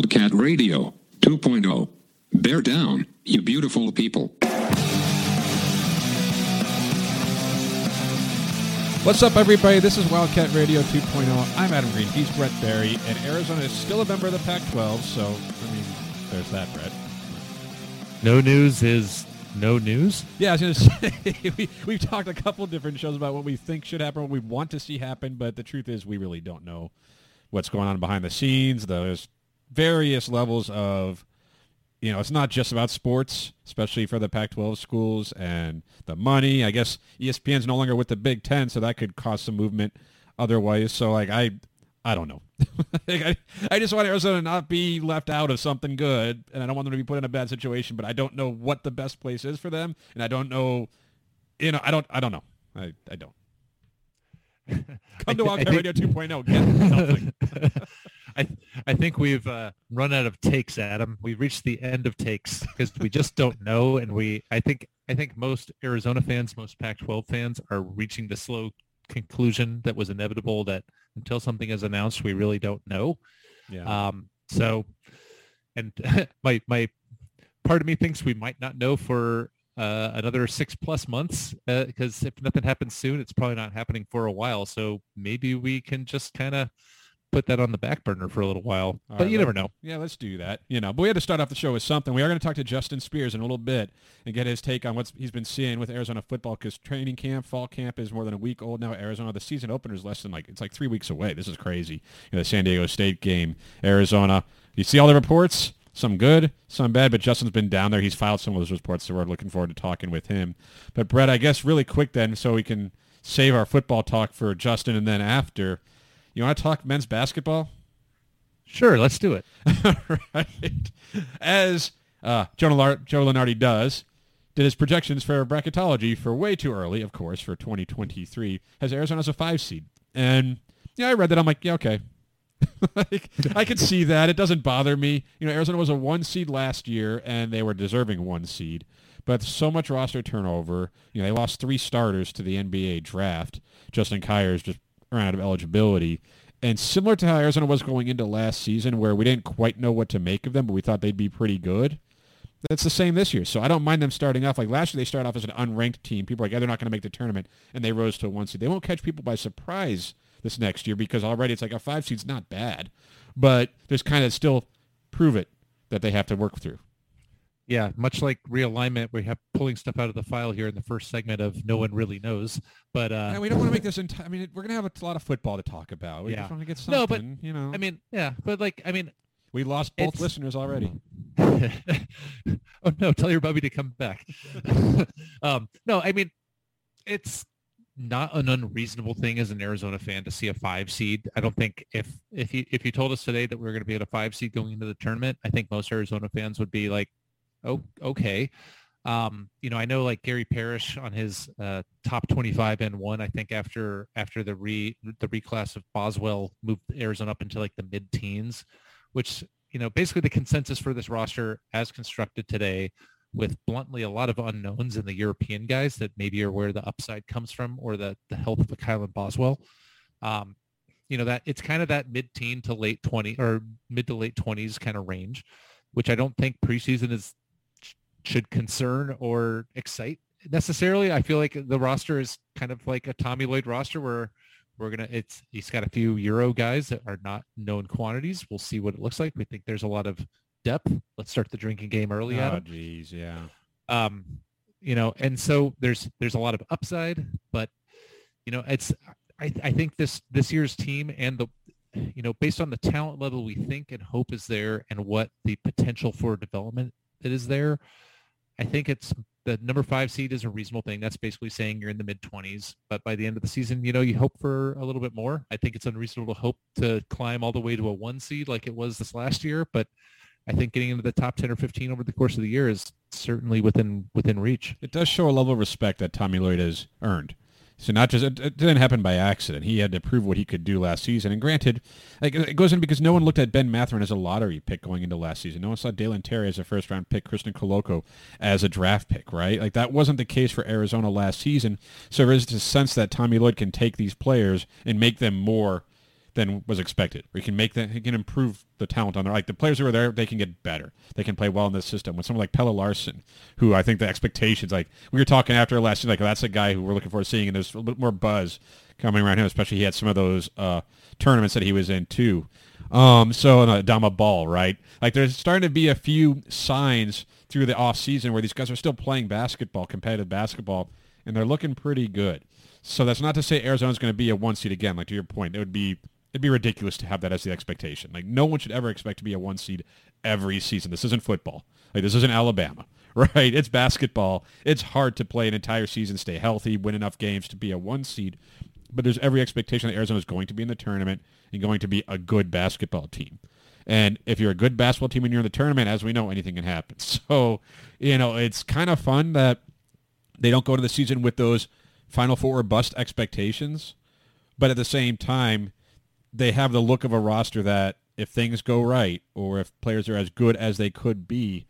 Wildcat Radio 2.0. Bear down, you beautiful people. What's up, everybody? This is Wildcat Radio 2.0. I'm Adam Green. He's Brett Barry, and Arizona is still a member of the Pac-12. So, I mean, there's that, Brett. No news is no news. Yeah, I was going to say we we've talked a couple different shows about what we think should happen, what we want to see happen, but the truth is we really don't know what's going on behind the scenes. There's various levels of you know, it's not just about sports, especially for the Pac-12 schools and the money. I guess ESPN's no longer with the Big Ten, so that could cause some movement otherwise. So, like, I, I don't know. Like, I, I just want Arizona to not be left out of something good, and I don't want them to be put in a bad situation. But I don't know what the best place is for them, and I don't know, you know, I don't, I don't know. I, I don't. Come to Wildcat Radio 2.0. Get something. I I think we've uh, run out of takes, Adam. We've reached the end of takes because we just don't know, and we I think I think most Arizona fans, most Pac-12 fans, are reaching the slow conclusion that was inevitable that until something is announced, we really don't know. Yeah. Um, so, and my my part of me thinks we might not know for uh, another six plus months because if nothing happens soon, it's probably not happening for a while. So maybe we can just kind of put that on the back burner for a little while. All but right, you never know. Yeah, let's do that. You know, but we had to start off the show with something. We are going to talk to Justin Spears in a little bit and get his take on what he's been seeing with Arizona football because training camp, fall camp is more than a week old now. Arizona, the season opener is less than like it's like three weeks away. This is crazy. You know, the San Diego State game, Arizona. You see all the reports. Some good, some bad, but Justin's been down there. He's filed some of those reports, so we're looking forward to talking with him. But Brett, I guess really quick then, so we can save our football talk for Justin, and then after, you want to talk men's basketball? Sure, let's do it. right. As uh, Joe, Joe Lunardi does, did his projections for bracketology for way too early, of course, for 2023, has Arizona as a five seed. And yeah, I read that. I'm like, yeah, okay. like, I could see that. It doesn't bother me. You know, Arizona was a one seed last year, and they were deserving one seed. But so much roster turnover. You know, they lost three starters to the NBA draft. Justin Kier's just ran out of eligibility. And similar to how Arizona was going into last season, where we didn't quite know what to make of them, but we thought they'd be pretty good. That's the same this year. So I don't mind them starting off. Like last year, they started off as an unranked team. People are like, yeah, they're not going to make the tournament, and they rose to a one seed. They won't catch people by surprise this next year because already it's like a five seed's not bad, but there's kind of still prove it that they have to work through. Yeah, much like realignment, we have pulling stuff out of the file here in the first segment of no one really knows. But uh, And we don't want to make this. Enti- I mean, we're going to have a lot of football to talk about. We Yeah. just want to get something. No, but, you know, I mean, yeah, but like, I mean, we lost both it's- listeners already. oh no, tell your Bubby to come back. um, no, I mean, it's not an unreasonable thing as an Arizona fan to see a five seed. I don't think if if you if you told us today that we were going to be at a five seed going into the tournament, I think most Arizona fans would be like, oh, okay. Um, you know, I know like Gary Parrish on his uh, top 25 and one, I think after after the re the reclass of Boswell moved Arizona up into like the mid teens, which you know basically the consensus for this roster as constructed today with bluntly a lot of unknowns in the European guys that maybe are where the upside comes from or the, the health of a Kylan Boswell. Um, you know, that it's kind of that mid-teen to late 20 or mid to late 20s kind of range, which I don't think preseason is should concern or excite necessarily. I feel like the roster is kind of like a Tommy Lloyd roster where we're gonna it's he's got a few Euro guys that are not known quantities. We'll see what it looks like. We think there's a lot of depth. Let's start the drinking game early. Oh, geez, yeah. Um, you know, and so there's there's a lot of upside, but you know, it's I I think this this year's team and the you know based on the talent level we think and hope is there and what the potential for development that is there, I think it's the number five seed is a reasonable thing. That's basically saying you're in the mid 20s, but by the end of the season, you know, you hope for a little bit more. I think it's unreasonable to hope to climb all the way to a one seed like it was this last year, but I think getting into the top 10 or 15 over the course of the year is certainly within within reach. It does show a level of respect that Tommy Lloyd has earned. So not just it, it didn't happen by accident. He had to prove what he could do last season. And granted, like, it goes in because no one looked at Ben Mathurin as a lottery pick going into last season. No one saw Dalen Terry as a first round pick, Christian Koloko as a draft pick, right? Like that wasn't the case for Arizona last season. So there is a sense that Tommy Lloyd can take these players and make them more than was expected. Or he can make them, he can improve the talent on there. Like the players who are there, they can get better. They can play well in this system. With someone like Pelle Larsson, who I think the expectations, like we were talking after last year, like that's a guy who we're looking forward to seeing, and there's a little bit more buzz coming around him, especially he had some of those uh, tournaments that he was in too. Um, so uh, Dama Ball, right? Like there's starting to be a few signs through the off season where these guys are still playing basketball, competitive basketball, and they're looking pretty good. So that's not to say Arizona's going to be a one seed again. Like to your point, it would be it'd be ridiculous to have that as the expectation. Like no one should ever expect to be a one seed every season. This isn't football. Like this isn't Alabama, right? It's basketball. It's hard to play an entire season, stay healthy, win enough games to be a one seed. But there's every expectation that Arizona is going to be in the tournament and going to be a good basketball team. And if you're a good basketball team and you're in the tournament, as we know, anything can happen. So, you know, it's kind of fun that they don't go to the season with those Final Four or bust expectations. But at the same time, they have the look of a roster that if things go right or if players are as good as they could be,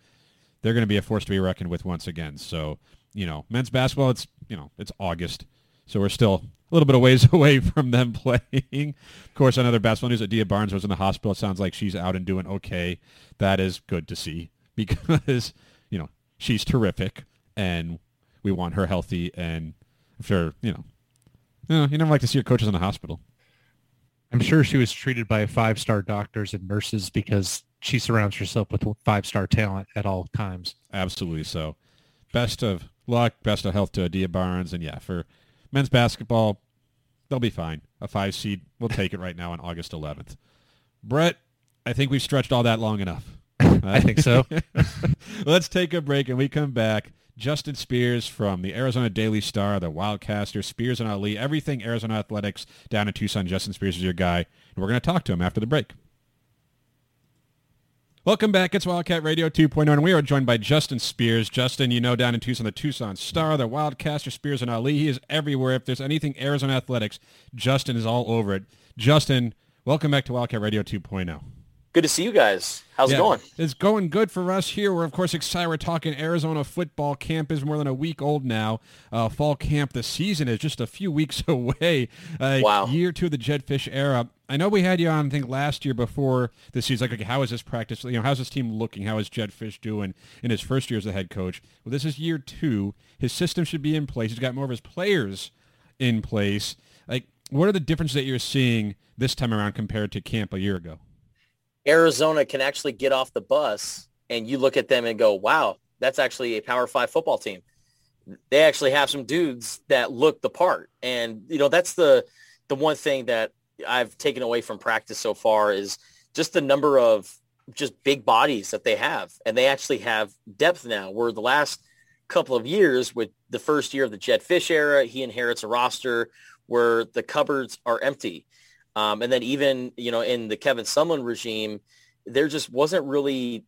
they're going to be a force to be reckoned with once again. So, you know, men's basketball, it's, you know, it's August. So we're still a little bit of ways away from them playing. Of course, another basketball news, Adia Barnes was in the hospital. It sounds like she's out and doing okay. That is good to see because, you know, she's terrific and we want her healthy and I'm sure, you know, you, know, you never like to see your coaches in the hospital. I'm sure she was treated by five-star doctors and nurses because she surrounds herself with five-star talent at all times. Absolutely so. Best of luck, best of health to Adia Barnes. And yeah, for men's basketball, they'll be fine. A five seed, we'll take it right now on August 11th. Brett, I think we've stretched all that long enough. I think so. Let's take a break and we come back. Justin Spears from the Arizona Daily Star, the Wildcaster, Spears and Ali, everything Arizona Athletics down in Tucson. Justin Spears is your guy, and we're going to talk to him after the break. Welcome back. It's Wildcat Radio 2.0, and we are joined by Justin Spears. Justin, you know, down in Tucson, the Tucson Star, the Wildcaster, Spears and Ali. He is everywhere. If there's anything Arizona Athletics, Justin is all over it. Justin, welcome back to Wildcat Radio 2.0. Good to see you guys. How's Yeah, it going? It's going good for us here. We're of course excited. We're talking Arizona football camp is more than a week old now. Uh, fall camp, the season is just a few weeks away. Uh, Wow. Year two of the Jedd Fisch era. I know we had you on, I think, last year before the season. Like, okay, how is this practice? You know, how's this team looking? How is Jedd Fisch doing in his first year as a head coach? Well, this is year two. His system should be in place. He's got more of his players in place. Like, what are the differences that you're seeing this time around compared to camp a year ago? Arizona can actually get off the bus and you look at them and go, wow, that's actually a Power Five football team. They actually have some dudes that look the part. And, you know, that's the, the one thing that I've taken away from practice so far is just the number of just big bodies that they have. And they actually have depth now where the last couple of years with the first year of the Jedd Fisch era, he inherits a roster where the cupboards are empty. Um, and then even, you know, in the Kevin Sumlin regime, there just wasn't really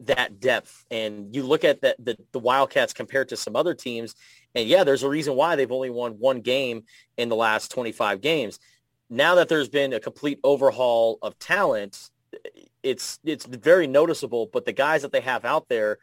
that depth. And you look at the, the, the Wildcats compared to some other teams, and yeah, there's a reason why they've only won one game in the last 25 games. Now that there's been a complete overhaul of talent, it's it's very noticeable. But the guys that they have out there,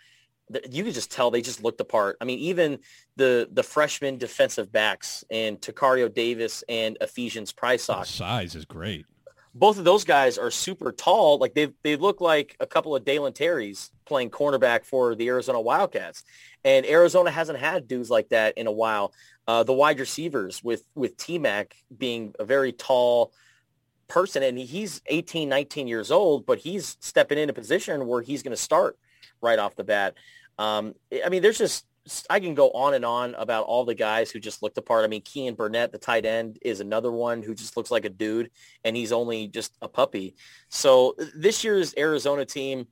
you could just tell they just looked apart. I mean, even the the freshman defensive backs and Tacario Davis and Ephesians Prysock. Size is great. Both of those guys are super tall. Like they they look like a couple of Dalen Terrys playing cornerback for the Arizona Wildcats. And Arizona hasn't had dudes like that in a while. Uh, the wide receivers with with T Mac being a very tall person, and he's 18, 19 years old, but he's stepping in a position where he's going to start right off the bat. Um, I mean, there's just I can go on and on about all the guys who just looked apart. I mean, Keyan Burnett, the tight end, is another one who just looks like a dude, and he's only just a puppy. So this year's Arizona team,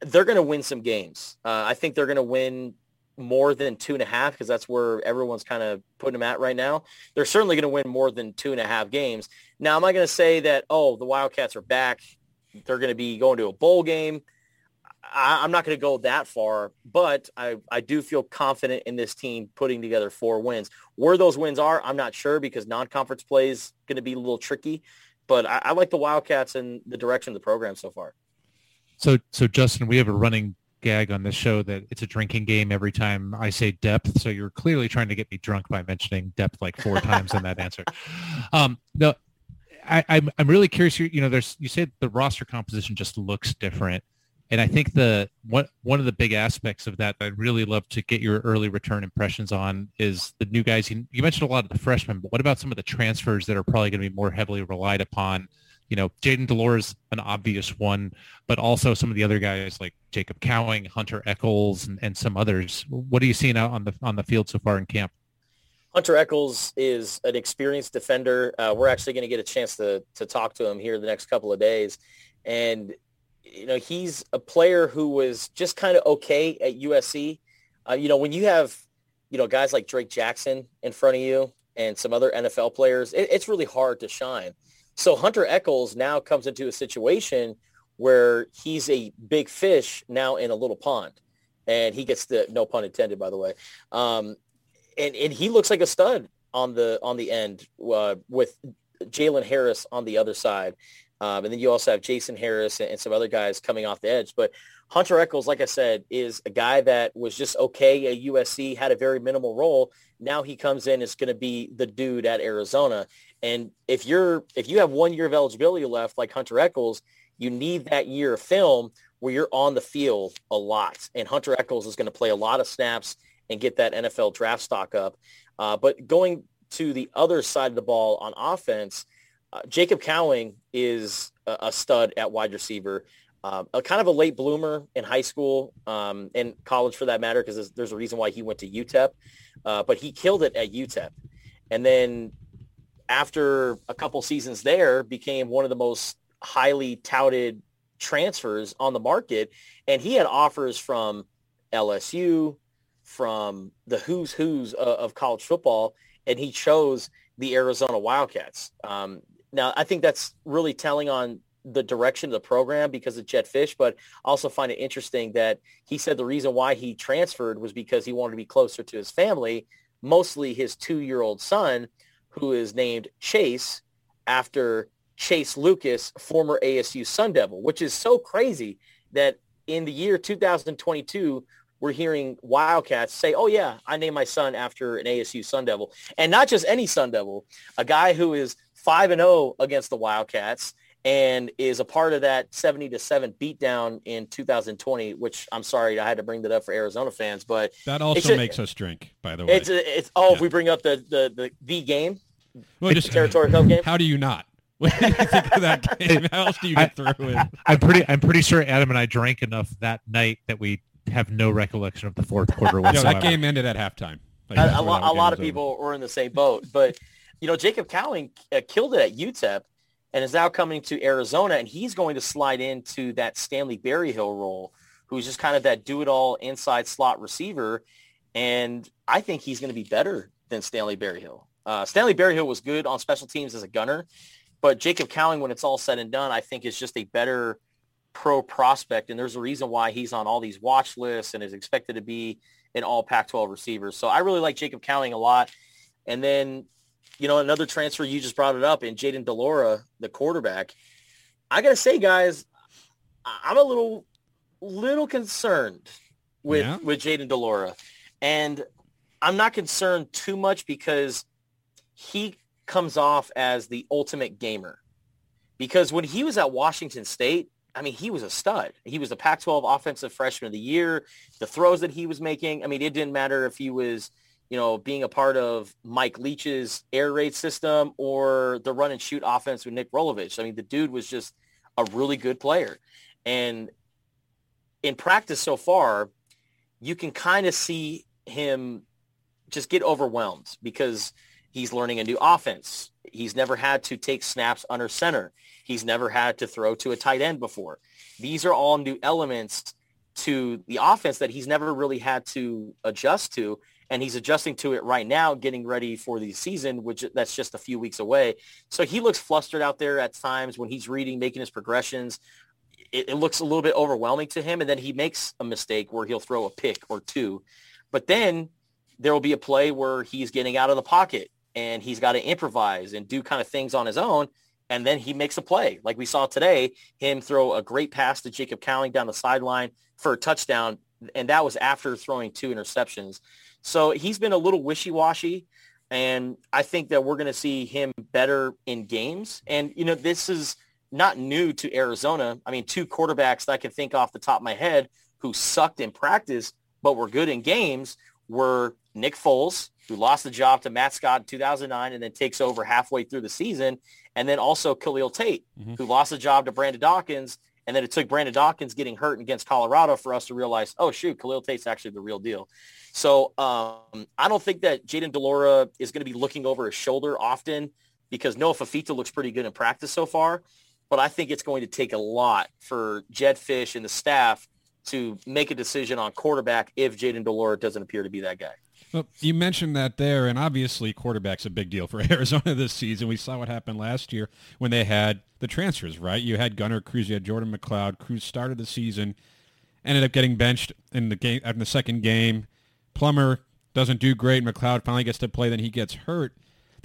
they're going to win some games. Uh, I think they're going to win more than two and a half because that's where everyone's kind of putting them at right now. They're certainly going to win more than two and a half games. Now, am I going to say that, oh, the Wildcats are back? They're going to be going to a bowl game. I, am not going to go that far, but I, I do feel confident in this team putting together four wins. Where those wins are, I'm not sure because non-conference play is going to be a little tricky. But I, I like the Wildcats and the direction of the program so far. So, so Justin, we have a running gag on this show that it's a drinking game every time I say depth. So you're clearly trying to get me drunk by mentioning depth like four times in that answer. Um, no, I, I'm I'm really curious. You know, there's you said the roster composition just looks different. And I think the one one of the big aspects of that, that I'd really love to get your early return impressions on is the new guys. You, you mentioned a lot of the freshmen, but what about some of the transfers that are probably going to be more heavily relied upon? You know, Jayden de Laura's an obvious one, but also some of the other guys like Jacob Cowing, Hunter Echols, and, and some others. What are you seeing out on the on the field so far in camp? Hunter Echols is an experienced defender. Uh, we're actually going to get a chance to to talk to him here the next couple of days, and you know, he's a player who was just kind of okay at USC. Uh, you know, when you have, you know, guys like Drake Jackson in front of you and some other NFL players, it, it's really hard to shine. So Hunter Echols now comes into a situation where he's a big fish now in a little pond. And he gets the, no pun intended, by the way. Um, and, and he looks like a stud on the, on the end uh, with Jalen Harris on the other side. Um, and then you also have Jason Harris and, and, some other guys coming off the edge. But Hunter Echols, like I said, is a guy that was just okay at USC, had a very minimal role. Now he comes in, is going to be the dude at Arizona. And if you're if you have one year of eligibility left, like Hunter Echols, you need that year of film where you're on the field a lot. And Hunter Echols is going to play a lot of snaps and get that NFL draft stock up. Uh, but going to the other side of the ball on offense – uh, Jacob Cowing is a, a, stud at wide receiver, um, a kind of a late bloomer in high school um, and college for that matter, because there's, there's, a reason why he went to UTEP, uh, but he killed it at UTEP. And then after a couple seasons there, became one of the most highly touted transfers on the market. And he had offers from LSU, from the who's who's uh, of college football, and he chose the Arizona Wildcats. Um, now, I think that's really telling on the direction of the program because of Jedd Fisch, but also find it interesting that he said the reason why he transferred was because he wanted to be closer to his family, mostly his two-year-old son, who is named Chase after Chase Lucas, former ASU Sun Devil, which is so crazy that in the year 2022, we're hearing Wildcats say, oh, yeah, I named my son after an ASU Sun Devil. And not just any Sun Devil, a guy who is 5 and 0 against the Wildcats and is a part of that 70 to 7 beatdown in 2020, which I'm sorry, I had to bring that up for Arizona fans, but that also makes us drink, by the way. It's, it's oh, yeah. if we bring up the, the, the, the game, well, just, territory cup game. How do you not? What do you think of that game? How else do you get through it? I'm pretty, I'm pretty sure Adam and I drank enough that night that we have no recollection of the fourth quarter whatsoever. that game ended at halftime. Like, a, a, lot, a lot of people were in the same boat, but you know, Jacob Cowing uh, killed it at UTEP and is now coming to Arizona, and he's going to slide into that Stanley Berryhill role, who's just kind of that do-it-all inside slot receiver. And I think he's going to be better than Stanley Berryhill. Uh, Stanley Berryhill was good on special teams as a gunner, but Jacob Cowing, when it's all said and done, I think is just a better pro prospect. And there's a reason why he's on all these watch lists and is expected to be an all Pac-12 receiver. So I really like Jacob Cowing a lot. And then you know, another transfer, you just brought it up, and Jayden de Laura, the quarterback. I got to say, guys, I'm a little, little concerned with Yeah? with Jayden de Laura, and I'm not concerned too much because he comes off as the ultimate gamer. Because when he was at Washington State, I mean, he was a stud. He was the Pac-12 Offensive Freshman of the Year. The throws that he was making, I mean, it didn't matter if he was, you know, being a part of Mike Leach's air raid system or the run and shoot offense with Nick Rolovich. I mean, the dude was just a really good player. And in practice so far, you can kind of see him just get overwhelmed because he's learning a new offense. He's never had to take snaps under center. He's never had to throw to a tight end before. These are all new elements to the offense that he's never really had to adjust to. And he's adjusting to it right now, getting ready for the season, which that's just a few weeks away. So he looks flustered out there at times when he's reading, making his progressions. It, it looks a little bit overwhelming to him. And then he makes a mistake where he'll throw a pick or two. But then there will be a play where he's getting out of the pocket and he's got to improvise and do kind of things on his own. And then he makes a play. Like we saw today, him throw a great pass to Jacob Cowing down the sideline for a touchdown. And that was after throwing two interceptions. So he's been a little wishy-washy. And I think that we're going to see him better in games. And, you know, this is not new to Arizona. I mean, two quarterbacks that I can think off the top of my head who sucked in practice but were good in games were Nick Foles, who lost the job to Matt Scott in 2009 and then takes over halfway through the season, and then also Khalil Tate, who lost the job to Brandon Dawkins, and then it took Brandon Dawkins getting hurt against Colorado for us to realize, oh shoot, Khalil Tate's actually the real deal. So um, I don't think that Jayden de Laura is going to be looking over his shoulder often because Noah Fifita looks pretty good in practice so far. But I think it's going to take a lot for Jedd Fisch and the staff to make a decision on quarterback if Jayden de Laura doesn't appear to be that guy. Well, you mentioned that there, and obviously quarterback's a big deal for Arizona this season. We saw what happened last year when they had the transfers, right? You had Gunner Cruz, you had Jordan McCloud. Cruz started the season, ended up getting benched in the game in the second game. Plummer doesn't do great. McCloud finally gets to play, then he gets hurt.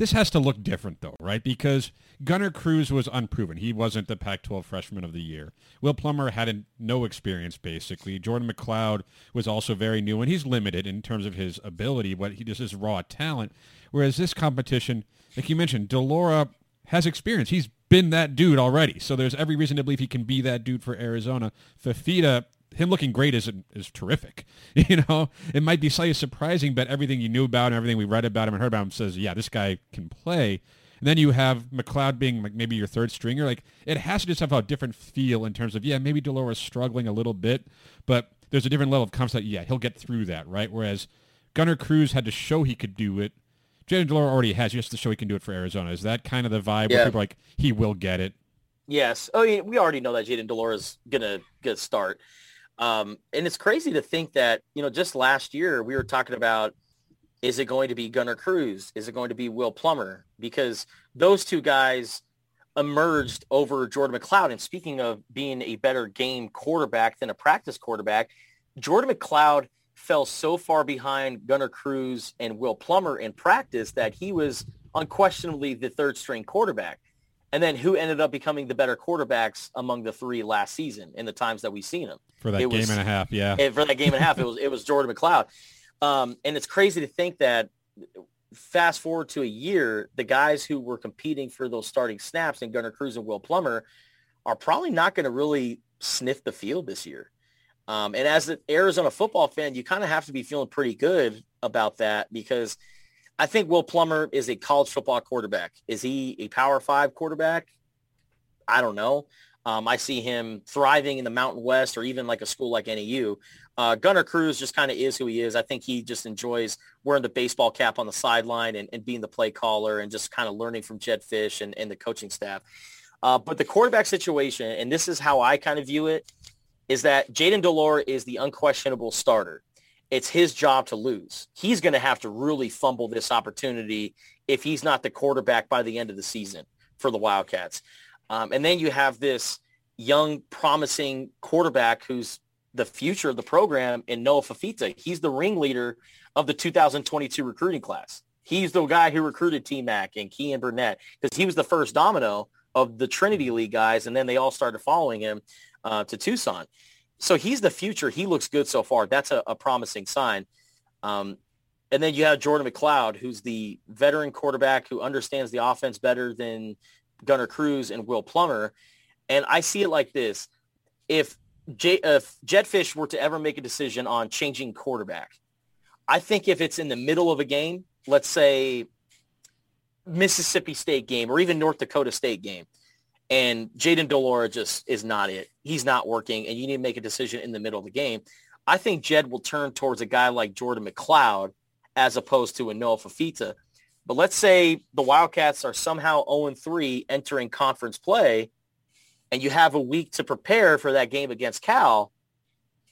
This has to look different, though, right? Because Gunner Cruz was unproven. He wasn't the Pac-12 Freshman of the Year. Will Plummer had no experience, basically. Jordan McCloud was also very new, and he's limited in terms of his ability, but he just is raw talent. Whereas this competition, like you mentioned, de Laura has experience. He's been that dude already, so there's every reason to believe he can be that dude for Arizona. Fifita, him looking great is is terrific. You know, it might be slightly surprising, but everything you knew about him, everything we read about him and heard about him says, yeah, this guy can play. And then you have McCloud being like maybe your third stringer. Like it has to just have a different feel in terms of yeah, maybe de Laura is struggling a little bit, but there's a different level of confidence that yeah, he'll get through that, right? Whereas Gunner Cruz had to show he could do it. Jayden de Laura already has just to show he can do it for Arizona. Is that kind of the vibe where people are like he will get it? Yes. Oh, yeah, we already know that Jayden de Laura's gonna gonna start. Um, and it's crazy to think that you know just last year we were talking about is it going to be Gunner Cruz? Is it going to be Will Plummer? Because those two guys emerged over Jordan McCloud. And speaking of being a better game quarterback than a practice quarterback, Jordan McCloud fell so far behind Gunner Cruz and Will Plummer in practice that he was unquestionably the third string quarterback. And then who ended up becoming the better quarterbacks among the three last season in the times that we've seen them? For that It game was- and a half, yeah. And for that game and a half, it was it was Jordan McCloud. Um, and it's crazy to think that fast forward to a year, the guys who were competing for those starting snaps in Gunner Cruz and Will Plummer are probably not going to really sniff the field this year. Um, and as an Arizona football fan, you kind of have to be feeling pretty good about that because I think Will Plummer is a college football quarterback. Is he a power five quarterback? I don't know. Um, I see him thriving in the Mountain West or even like a school like NEU. Uh, Gunner Cruz just kind of is who he is. I think he just enjoys wearing the baseball cap on the sideline and, and being the play caller and just kind of learning from Jedd Fisch and, and the coaching staff. Uh, but the quarterback situation, and this is how I kind of view it, is that Jayden de Laura is the unquestionable starter. It's his job to lose. He's going to have to really fumble this opportunity if he's not the quarterback by the end of the season for the Wildcats. Um, and then you have this young, promising quarterback who's the future of the program in Noah Fifita. He's the ringleader of the 2022 recruiting class. He's the guy who recruited T-Mac and Kean Burnett because he was the first domino of the Trinity League guys, and then they all started following him uh, to Tucson. So he's the future. He looks good so far. That's a, a promising sign. Um, and then you have Jordan McCloud, who's the veteran quarterback who understands the offense better than Gunner Cruz and Will Plummer. And I see it like this. If, J, if Jedd Fisch were to ever make a decision on changing quarterback, I think if it's in the middle of a game, let's say Mississippi State game or even North Dakota State game, and Jayden de Laura just is not it. He's not working, and you need to make a decision in the middle of the game. I think Jed will turn towards a guy like Jordan McCloud as opposed to a Noah Fifita. But let's say the Wildcats are somehow 0-3 entering conference play, and you have a week to prepare for that game against Cal.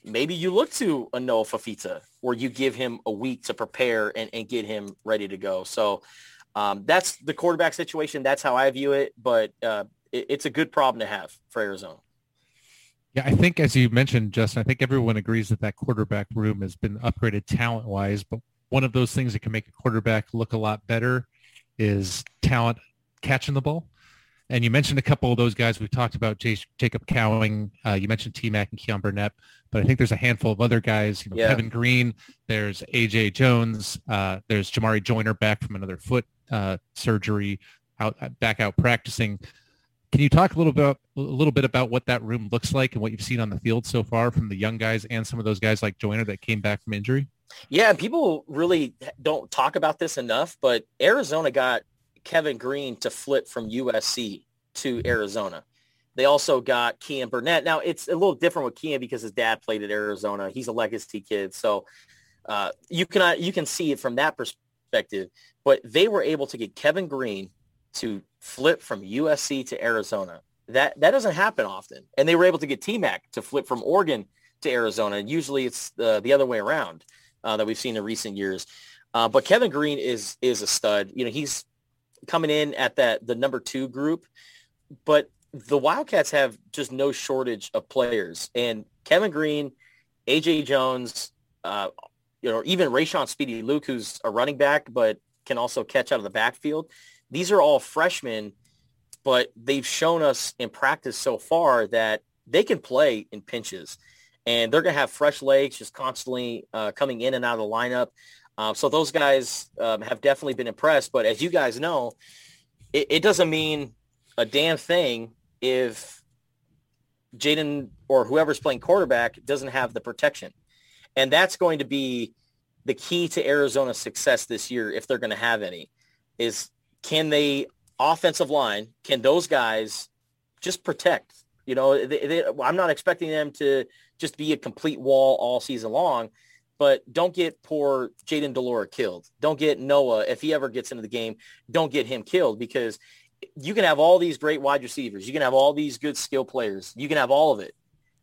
Maybe you look to a Noah Fifita, where you give him a week to prepare and, and get him ready to go. So um, that's the quarterback situation. That's how I view it. But uh, it's a good problem to have for Arizona. Yeah, I think as you mentioned, Justin, I think everyone agrees that that quarterback room has been upgraded talent-wise. But one of those things that can make a quarterback look a lot better is talent catching the ball. And you mentioned a couple of those guys. We've talked about J- Jacob Cowing. Uh, you mentioned T-Mac and Keyan Burnett. But I think there's a handful of other guys. You know, Yeah. Kevin Green. There's A.J. Jones. Uh, there's Jamarye Joiner back from another foot uh, surgery, out back out practicing. Can you talk a little bit a little bit about what that room looks like and what you've seen on the field so far from the young guys and some of those guys like Joiner that came back from injury? Yeah, people really don't talk about this enough, but Arizona got Kevin Green to flip from USC to Arizona. They also got Keyan Burnett. Now it's a little different with Keyan because his dad played at Arizona. He's a legacy kid, so uh, you can you can see it from that perspective. But they were able to get Kevin Green to flip from USC to Arizona. That that doesn't happen often, and they were able to get T Mac to flip from Oregon to Arizona. Usually it's the the other way around uh, that we've seen in recent years. Uh, but Kevin Green is is a stud. You know, he's coming in at that the number two group, but the Wildcats have just no shortage of players. And Kevin Green, AJ Jones, uh, you know, even Rayshon Speedy Luke, who's a running back but can also catch out of the backfield. These are all freshmen, but they've shown us in practice so far that they can play in pinches and they're going to have fresh legs just constantly uh, coming in and out of the lineup. Uh, so those guys um, have definitely been impressed. But as you guys know, it, it doesn't mean a damn thing if Jayden or whoever's playing quarterback doesn't have the protection. And that's going to be the key to Arizona's success this year, if they're going to have any, is can they offensive line, can those guys just protect? You know, they, they, I'm not expecting them to just be a complete wall all season long, but don't get poor Jayden de Laura killed. Don't get Noah, if he ever gets into the game, don't get him killed because you can have all these great wide receivers. You can have all these good skill players. You can have all of it,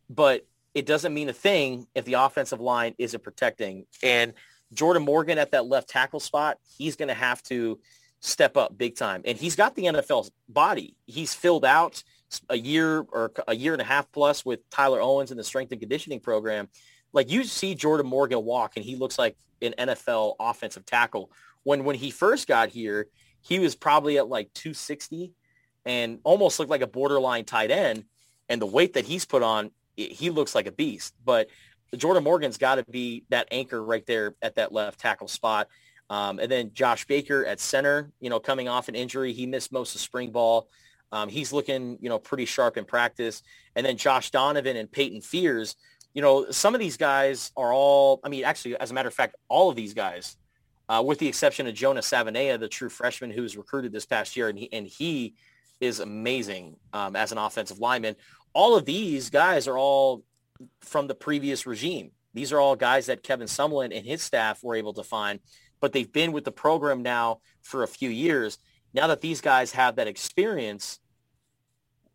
but it doesn't mean a thing if the offensive line isn't protecting. And Jordan Morgan at that left tackle spot, he's going to have to step up big time. And he's got the NFL body. He's filled out a year or a year and a half plus with Tyler Owens in the strength and conditioning program. Like you see Jordan Morgan walk and he looks like an NFL offensive tackle. When when he first got here, he was probably at like 260 and almost looked like a borderline tight end. And the weight that he's put on, he looks like a beast. But Jordan Morgan's got to be that anchor right there at that left tackle spot. Um, and then Josh Baker at center, you know, coming off an injury, he missed most of spring ball. Um, he's looking, you know, pretty sharp in practice. And then Josh Donovan and Paiton Fears, you know, some of these guys are all, I mean, actually, as a matter of fact, all of these guys, uh, with the exception of Jonah Savaiinaea, the true freshman who was recruited this past year, and he, and he is amazing um, as an offensive lineman. All of these guys are all from the previous regime. These are all guys that Kevin Sumlin and his staff were able to find, but they've been with the program now for a few years. Now that these guys have that experience,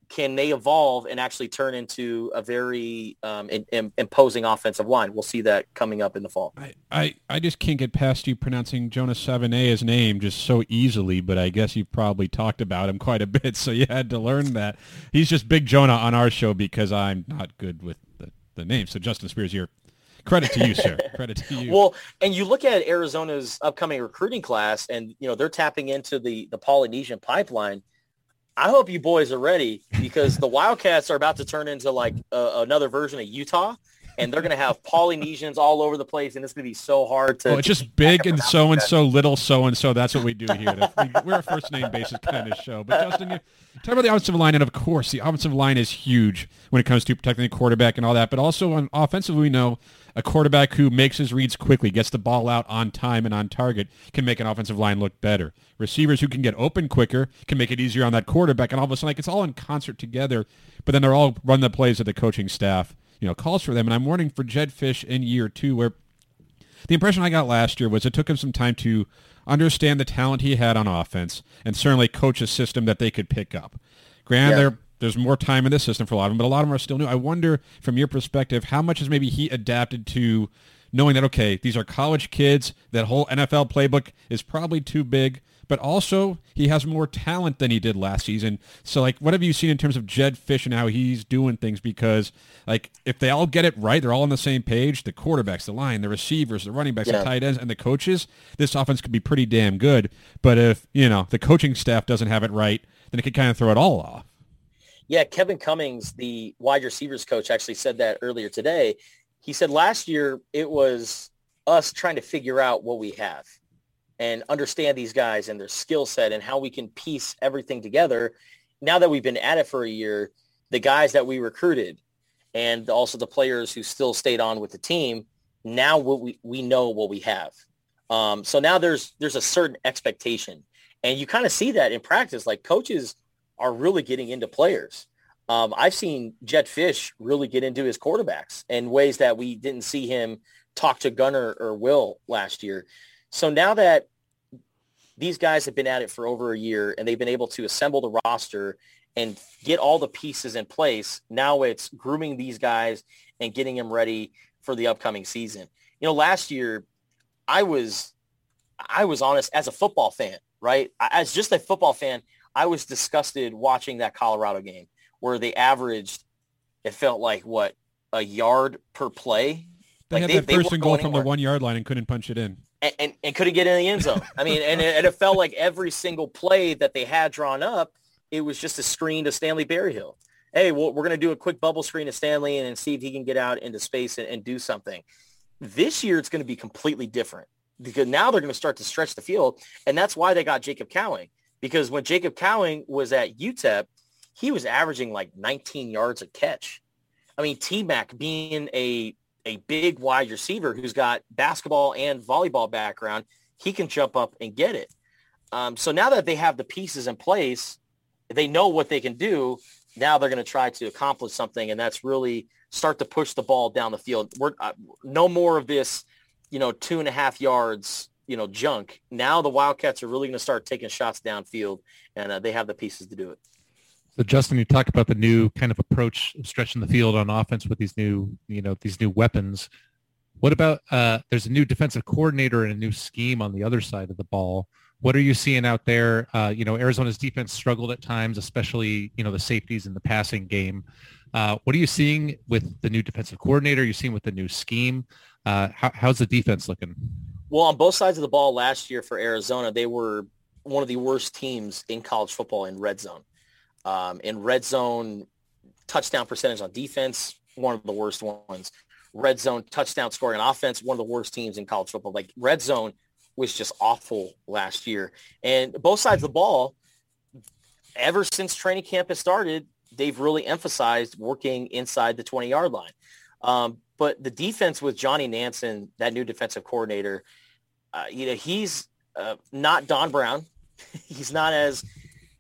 can they evolve and actually turn into a very um, in, in, imposing offensive line? We'll see that coming up in the fall. I, I, I just can't get past you pronouncing Jonas Savaiinaea's name just so easily, but I guess you probably talked about him quite a bit, so you had to learn that. He's just Big Jonah on our show because I'm not good with the, the name. So Justin Spears, your credit to you, sir. credit to you. Well, and you look at Arizona's upcoming recruiting class, and you know they're tapping into the the Polynesian pipeline. I hope you boys are ready because the Wildcats are about to turn into like uh, another version of Utah, and they're going to have Polynesians all over the place, and it's going to be so hard to. Oh, it's just big and so and so, little so and so. That's what we do here. We're a first name basis kind of show. But Justin, you talk about the offensive line, and of course, the offensive line is huge when it comes to protecting the quarterback and all that. But also on offensively, we know a quarterback who makes his reads quickly, gets the ball out on time and on target, can make an offensive line look better. Receivers who can get open quicker can make it easier on that quarterback, and all of a sudden, like it's all in concert together. But then they're all run the plays of the coaching staff you know, calls for them. And I'm warning for Jedd Fisch in year two, where the impression I got last year was it took him some time to understand the talent he had on offense and certainly coach a system that they could pick up. Granted, yeah. there's more time in this system for a lot of them, but a lot of them are still new. I wonder, from your perspective, how much has maybe he adapted to knowing that, okay, these are college kids, that whole NFL playbook is probably too big, but also he has more talent than he did last season. So like what have you seen in terms of Jedd Fisch and how he's doing things? Because like if they all get it right, they're all on the same page, the quarterbacks, the line, the receivers, the running backs, yeah. the tight ends, and the coaches, this offense could be pretty damn good. But if, you know, the coaching staff doesn't have it right, then it could kind of throw it all off. Yeah, Kevin Cummings, the wide receivers coach, actually said that earlier today. He said last year it was us trying to figure out what we have and understand these guys and their skill set and how we can piece everything together. Now that we've been at it for a year, the guys that we recruited and also the players who still stayed on with the team, now we, we know what we have. Um, so now there's there's a certain expectation. And you kind of see that in practice. Like coaches are really getting into players. Um, I've seen Jedd Fisch really get into his quarterbacks in ways that we didn't see him talk to Gunner or Will last year. So now that these guys have been at it for over a year and they've been able to assemble the roster and get all the pieces in place, now it's grooming these guys and getting them ready for the upcoming season. You know, last year I was I was honest as a football fan, right? As just a football fan, I was disgusted watching that Colorado game where they averaged it felt like what a yard per play. They like had they, that first and goal from the one yard line and couldn't punch it in and, and, and couldn't get in the end zone. I mean, and it, and it felt like every single play that they had drawn up, it was just a screen to Stanley Berryhill. Hey, well, we're going to do a quick bubble screen to Stanley and, and see if he can get out into space and, and do something. This year, it's going to be completely different because now they're going to start to stretch the field. And that's why they got Jacob Cowing. Because when Jacob Cowing was at UTEP, he was averaging like 19 yards a catch. I mean, T-Mac being a a big wide receiver who's got basketball and volleyball background, he can jump up and get it. Um, so now that they have the pieces in place, they know what they can do. Now they're going to try to accomplish something, and that's really start to push the ball down the field. We're uh, no more of this, you know, two and a half yards, you know, junk. Now the Wildcats are really going to start taking shots downfield, and uh, they have the pieces to do it. So Justin, you talk about the new kind of approach of stretching the field on offense with these new, you know, these new weapons. What about uh, there's a new defensive coordinator and a new scheme on the other side of the ball. What are you seeing out there? Uh, you know, Arizona's defense struggled at times, especially you know the safeties in the passing game. Uh, what are you seeing with the new defensive coordinator? Are you seeing with the new scheme? Uh, how, how's the defense looking? Well, on both sides of the ball last year for Arizona, they were one of the worst teams in college football in red zone. Um, in red zone touchdown percentage on defense, one of the worst ones. Red zone touchdown scoring on offense, one of the worst teams in college football. Like red zone was just awful last year. And both sides of the ball, ever since training camp has started, they've really emphasized working inside the 20 yard line. Um, but the defense with Johnny Nansen, that new defensive coordinator, uh, you know, he's uh, not Don Brown. he's not as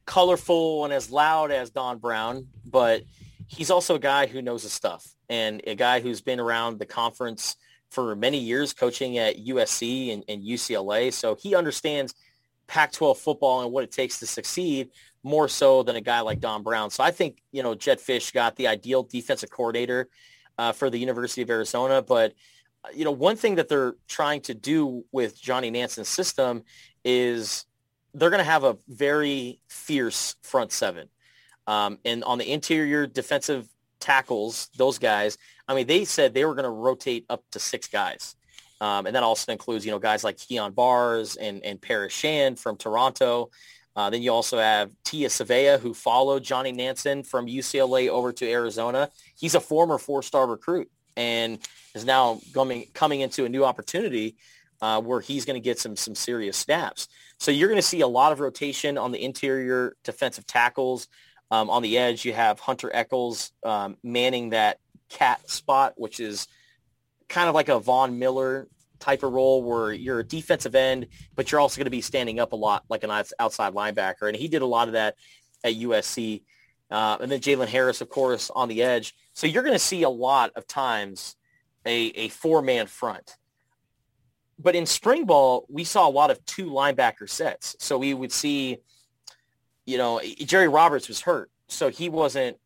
colorful and as loud as Don Brown, but he's also a guy who knows his stuff and a guy who's been around the conference for many years coaching at USC and, and UCLA. So he understands Pac-12 football and what it takes to succeed more so than a guy like Don Brown. So I think, you know, Jedd Fisch got the ideal defensive coordinator uh, for the University of Arizona. But, uh, you know, one thing that they're trying to do with Johnny Nansen's system is they're going to have a very fierce front seven. Um, and on the interior defensive tackles, those guys, I mean, they said they were going to rotate up to six guys. Um, and that also includes, you know, guys like Kyon Barrs and, and Paris Shand from Toronto. Uh, then you also have Tia Savea, who followed Johnny Nansen from UCLA over to Arizona. He's a former four-star recruit and is now coming coming into a new opportunity uh, where he's going to get some some serious snaps. So you're going to see a lot of rotation on the interior defensive tackles. Um, on the edge, you have Hunter Echols um, manning that cat spot, which is kind of like a Von Miller type of role where you're a defensive end, but you're also going to be standing up a lot like an outside linebacker. And he did a lot of that at USC. Uh, and then Jalen Harris, of course, on the edge. So you're going to see a lot of times a, a four-man front. But in spring ball, we saw a lot of two linebacker sets. So we would see, you know, Jerry Roberts was hurt. So he wasn't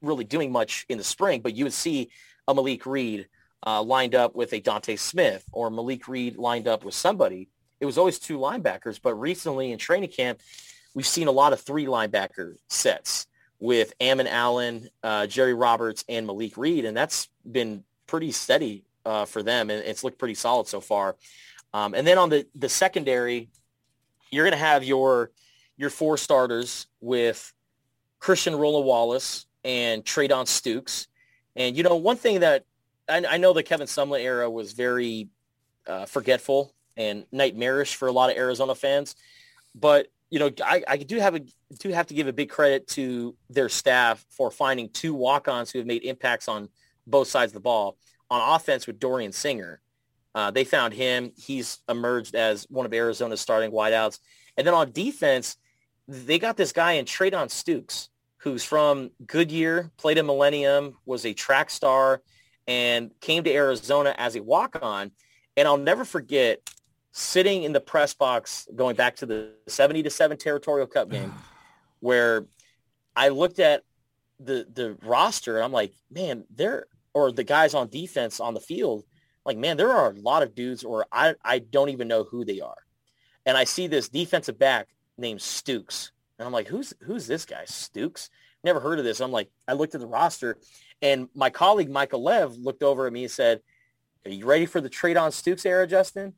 really doing much in the spring, but you would see a Malik Reed uh, lined up with a Dante Smith or Malik Reed lined up with somebody. It was always two linebackers, but recently in training camp, we've seen a lot of three linebacker sets with Ammon Allen, uh, Jerry Roberts, and Malik Reed, and that's been pretty steady uh, for them, and it's looked pretty solid so far. Um, and then on the the secondary, you're going to have your your four starters with Christian Roland-Wallace and Treydan Stukes. And you know, one thing that I, I know the Kevin Sumlin era was very uh, forgetful and nightmarish for a lot of Arizona fans, but you know, I, I do have a do have to give a big credit to their staff for finding two walk-ons who have made impacts on both sides of the ball. On offense with Dorian Singer, uh, they found him. He's emerged as one of Arizona's starting wideouts. And then on defense, they got this guy in Treydan Stukes, who's from Goodyear, played at Millennium, was a track star, and came to Arizona as a walk-on. And I'll never forget sitting in the press box going back to the 70 to 7 territorial cup game where I looked at the the roster and I'm like, man, there or the guys on defense on the field, like, man, there are a lot of dudes or I, I don't even know who they are. And I see this defensive back named Stukes. And I'm like, who's who's this guy? Stukes? Never heard of this. I'm like, I looked at the roster and my colleague Michael Lev looked over at me and said, Are you ready for the Treydan Stukes era, Justin?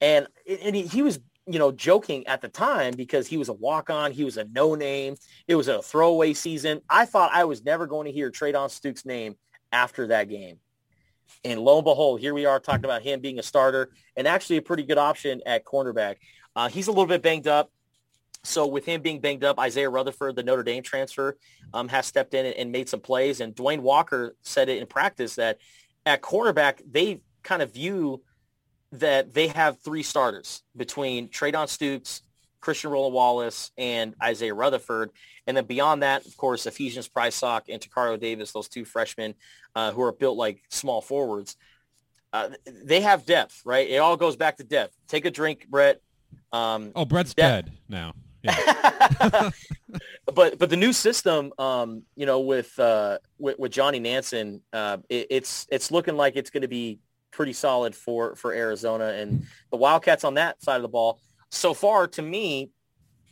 And and he, he was you know joking at the time because he was a walk on, he was a no name, it was a throwaway season. I thought I was never going to hear Treydan Stukes' name after that game. And lo and behold, here we are talking about him being a starter and actually a pretty good option at cornerback. Uh, he's a little bit banged up. So with him being banged up, Isaiah Rutherford, the Notre Dame transfer, um, has stepped in and, and, made some plays. And Dwayne Walker said it in practice that at cornerback, they kind of view that they have three starters between Treydan Stukes, Christian Roland-Wallace, and Isaiah Rutherford. And then beyond that, of course, Ephesians Prysock and Tacario Davis, those two freshmen uh, who are built like small forwards. Uh, they have depth, right? It all goes back to depth. Take a drink, Brett. Um, oh, Brett's depth. dead now. Yeah. but but the new system, um, you know, with, uh, with with Johnny Nansen, uh, it, it's it's looking like it's going to be pretty solid for for Arizona and the Wildcats on that side of the ball. So far, to me,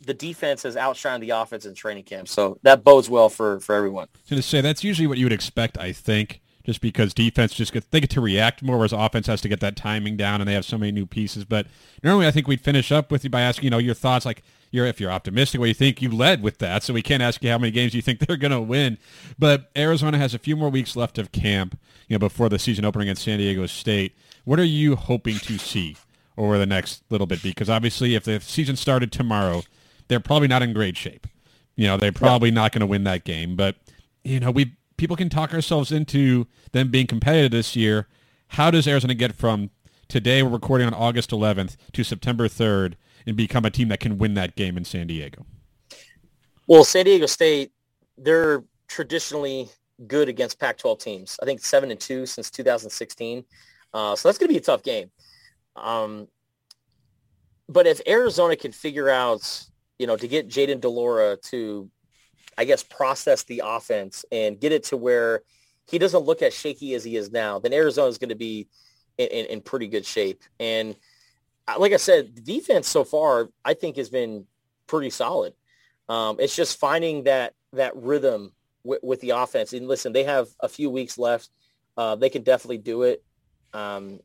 the defense has outshined the offense in training camp, so that bodes well for for everyone. I to say that's usually what you would expect, I think just because defense just get they get to react more, whereas offense has to get that timing down, and they have so many new pieces. But normally, I think we'd finish up with you by asking, you know, your thoughts, like you're if you're optimistic, what you think you led with that. So we can't ask you how many games you think they're going to win. But Arizona has a few more weeks left of camp, you know, before the season opening at San Diego State. What are you hoping to see over the next little bit? Because obviously, if the season started tomorrow, they're probably not in great shape. You know, they're probably not going to win that game. But you know, we people can talk ourselves into them being competitive this year. How does Arizona get from today, we're recording on August 11th, to September 3rd and become a team that can win that game in San Diego? Well, San Diego State, they're traditionally good against Pac-12 teams. I think seven and two since 2016. Uh, so that's going to be a tough game. Um, but if Arizona can figure out, you know, to get Jayden de Laura to I guess, process the offense and get it to where he doesn't look as shaky as he is now, then Arizona is going to be in, in, in, pretty good shape. And uh, like I said, the defense so far, I think, has been pretty solid. Um, it's just finding that that rhythm w- with the offense. And listen, they have a few weeks left. Uh, they can definitely do it. Um,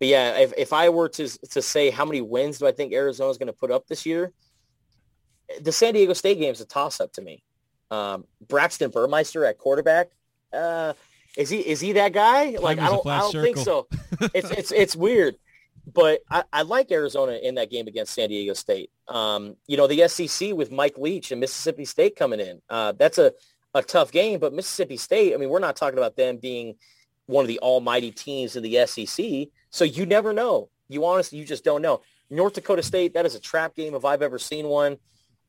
but yeah, if, if I were to to say how many wins do I think Arizona is going to put up this year, the San Diego State game is a toss-up to me. Um, Braxton Burmeister at quarterback. Uh, is he is he that guy? Like I don't I don't think so. It's it's it's weird, but I, I like Arizona in that game against San Diego State. Um, you know the SEC with Mike Leach and Mississippi State coming in. Uh, that's a a tough game, but Mississippi State. I mean, we're not talking about them being one of the almighty teams in the SEC. So you never know. You honestly, you just don't know. North Dakota State, that is a trap game if I've ever seen one.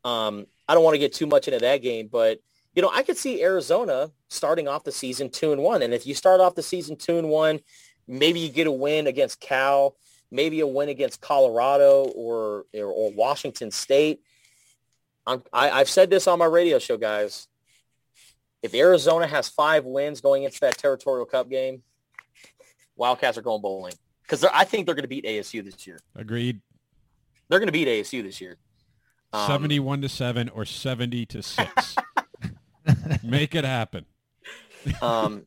Um, I don't want to get too much into that game, but you know, I could see Arizona starting off the season two and one. And if you start off the season two and one, maybe you get a win against Cal, maybe a win against Colorado or or, or Washington State. I'm, I, I've said this on my radio show, guys. If Arizona has five wins going into that territorial cup game, Wildcats are going bowling because I think they're going to beat ASU this year. Agreed. They're going to beat ASU this year. Um, 71 to 7 or 70 to 6. Make it happen. um,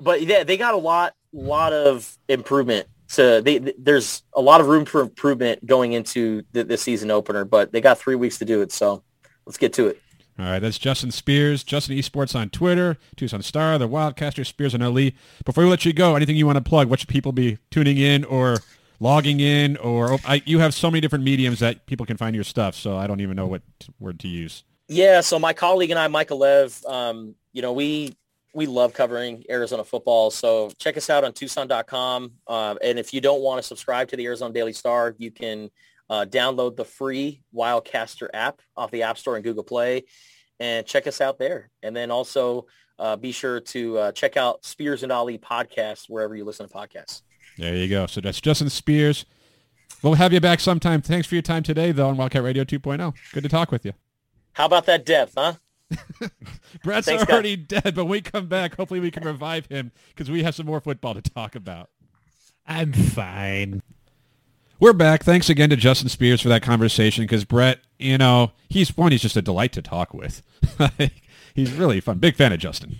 but yeah, they got a lot, lot of improvement. So they, th- there's a lot of room for improvement going into the, the season opener, but they got three weeks to do it. So let's get to it. All right, that's Justin Spears, Justin Esports on Twitter, Tucson Star, the Wildcaster, Spears and Ali. Before we let you go, anything you want to plug? What should people be tuning in or logging in? Or I, you have so many different mediums that people can find your stuff, so I don't even know what word to use. Yeah, so my colleague and I, Michael Lev, um, you know, we we love covering Arizona football. So check us out on Tucson.com. Uh, and if you don't want to subscribe to the Arizona Daily Star, you can uh, download the free Wildcaster app off the App Store and Google Play and check us out there. And then also uh, be sure to uh, check out Spears and Ali podcast wherever you listen to podcasts. There you go. So that's Justin Spears. We'll have you back sometime. Thanks for your time today, though, on Wildcat Radio 2.0. Good to talk with you. How about that depth, huh? Brett's Thanks, already dead, but when we come back, hopefully we can revive him because we have some more football to talk about. I'm fine. We're back. Thanks again to Justin Spears for that conversation because Brett, you know, he's one, he's just a delight to talk with. he's really fun. Big fan of Justin.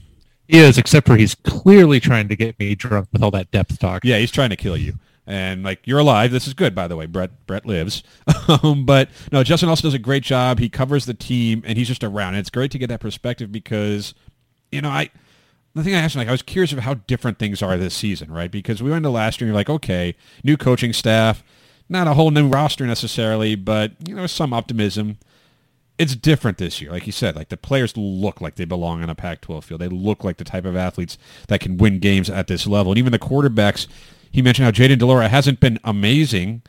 He is, except for he's clearly trying to get me drunk with all that depth talk. Yeah, he's trying to kill you. And like you're alive. This is good, by the way. Brett Brett lives. um, but no, Justin also does a great job. He covers the team, and he's just around. And it's great to get that perspective because, you know, I the thing I asked, like, I was curious of how different things are this season, right? Because we went into last year, and you're like, okay, new coaching staff, not a whole new roster necessarily, but you know, some optimism. It's different this year, like you said. Like the players look like they belong on a Pac-12 field. They look like the type of athletes that can win games at this level, and even the quarterbacks. He mentioned how Jayden de Laura hasn't been amazing,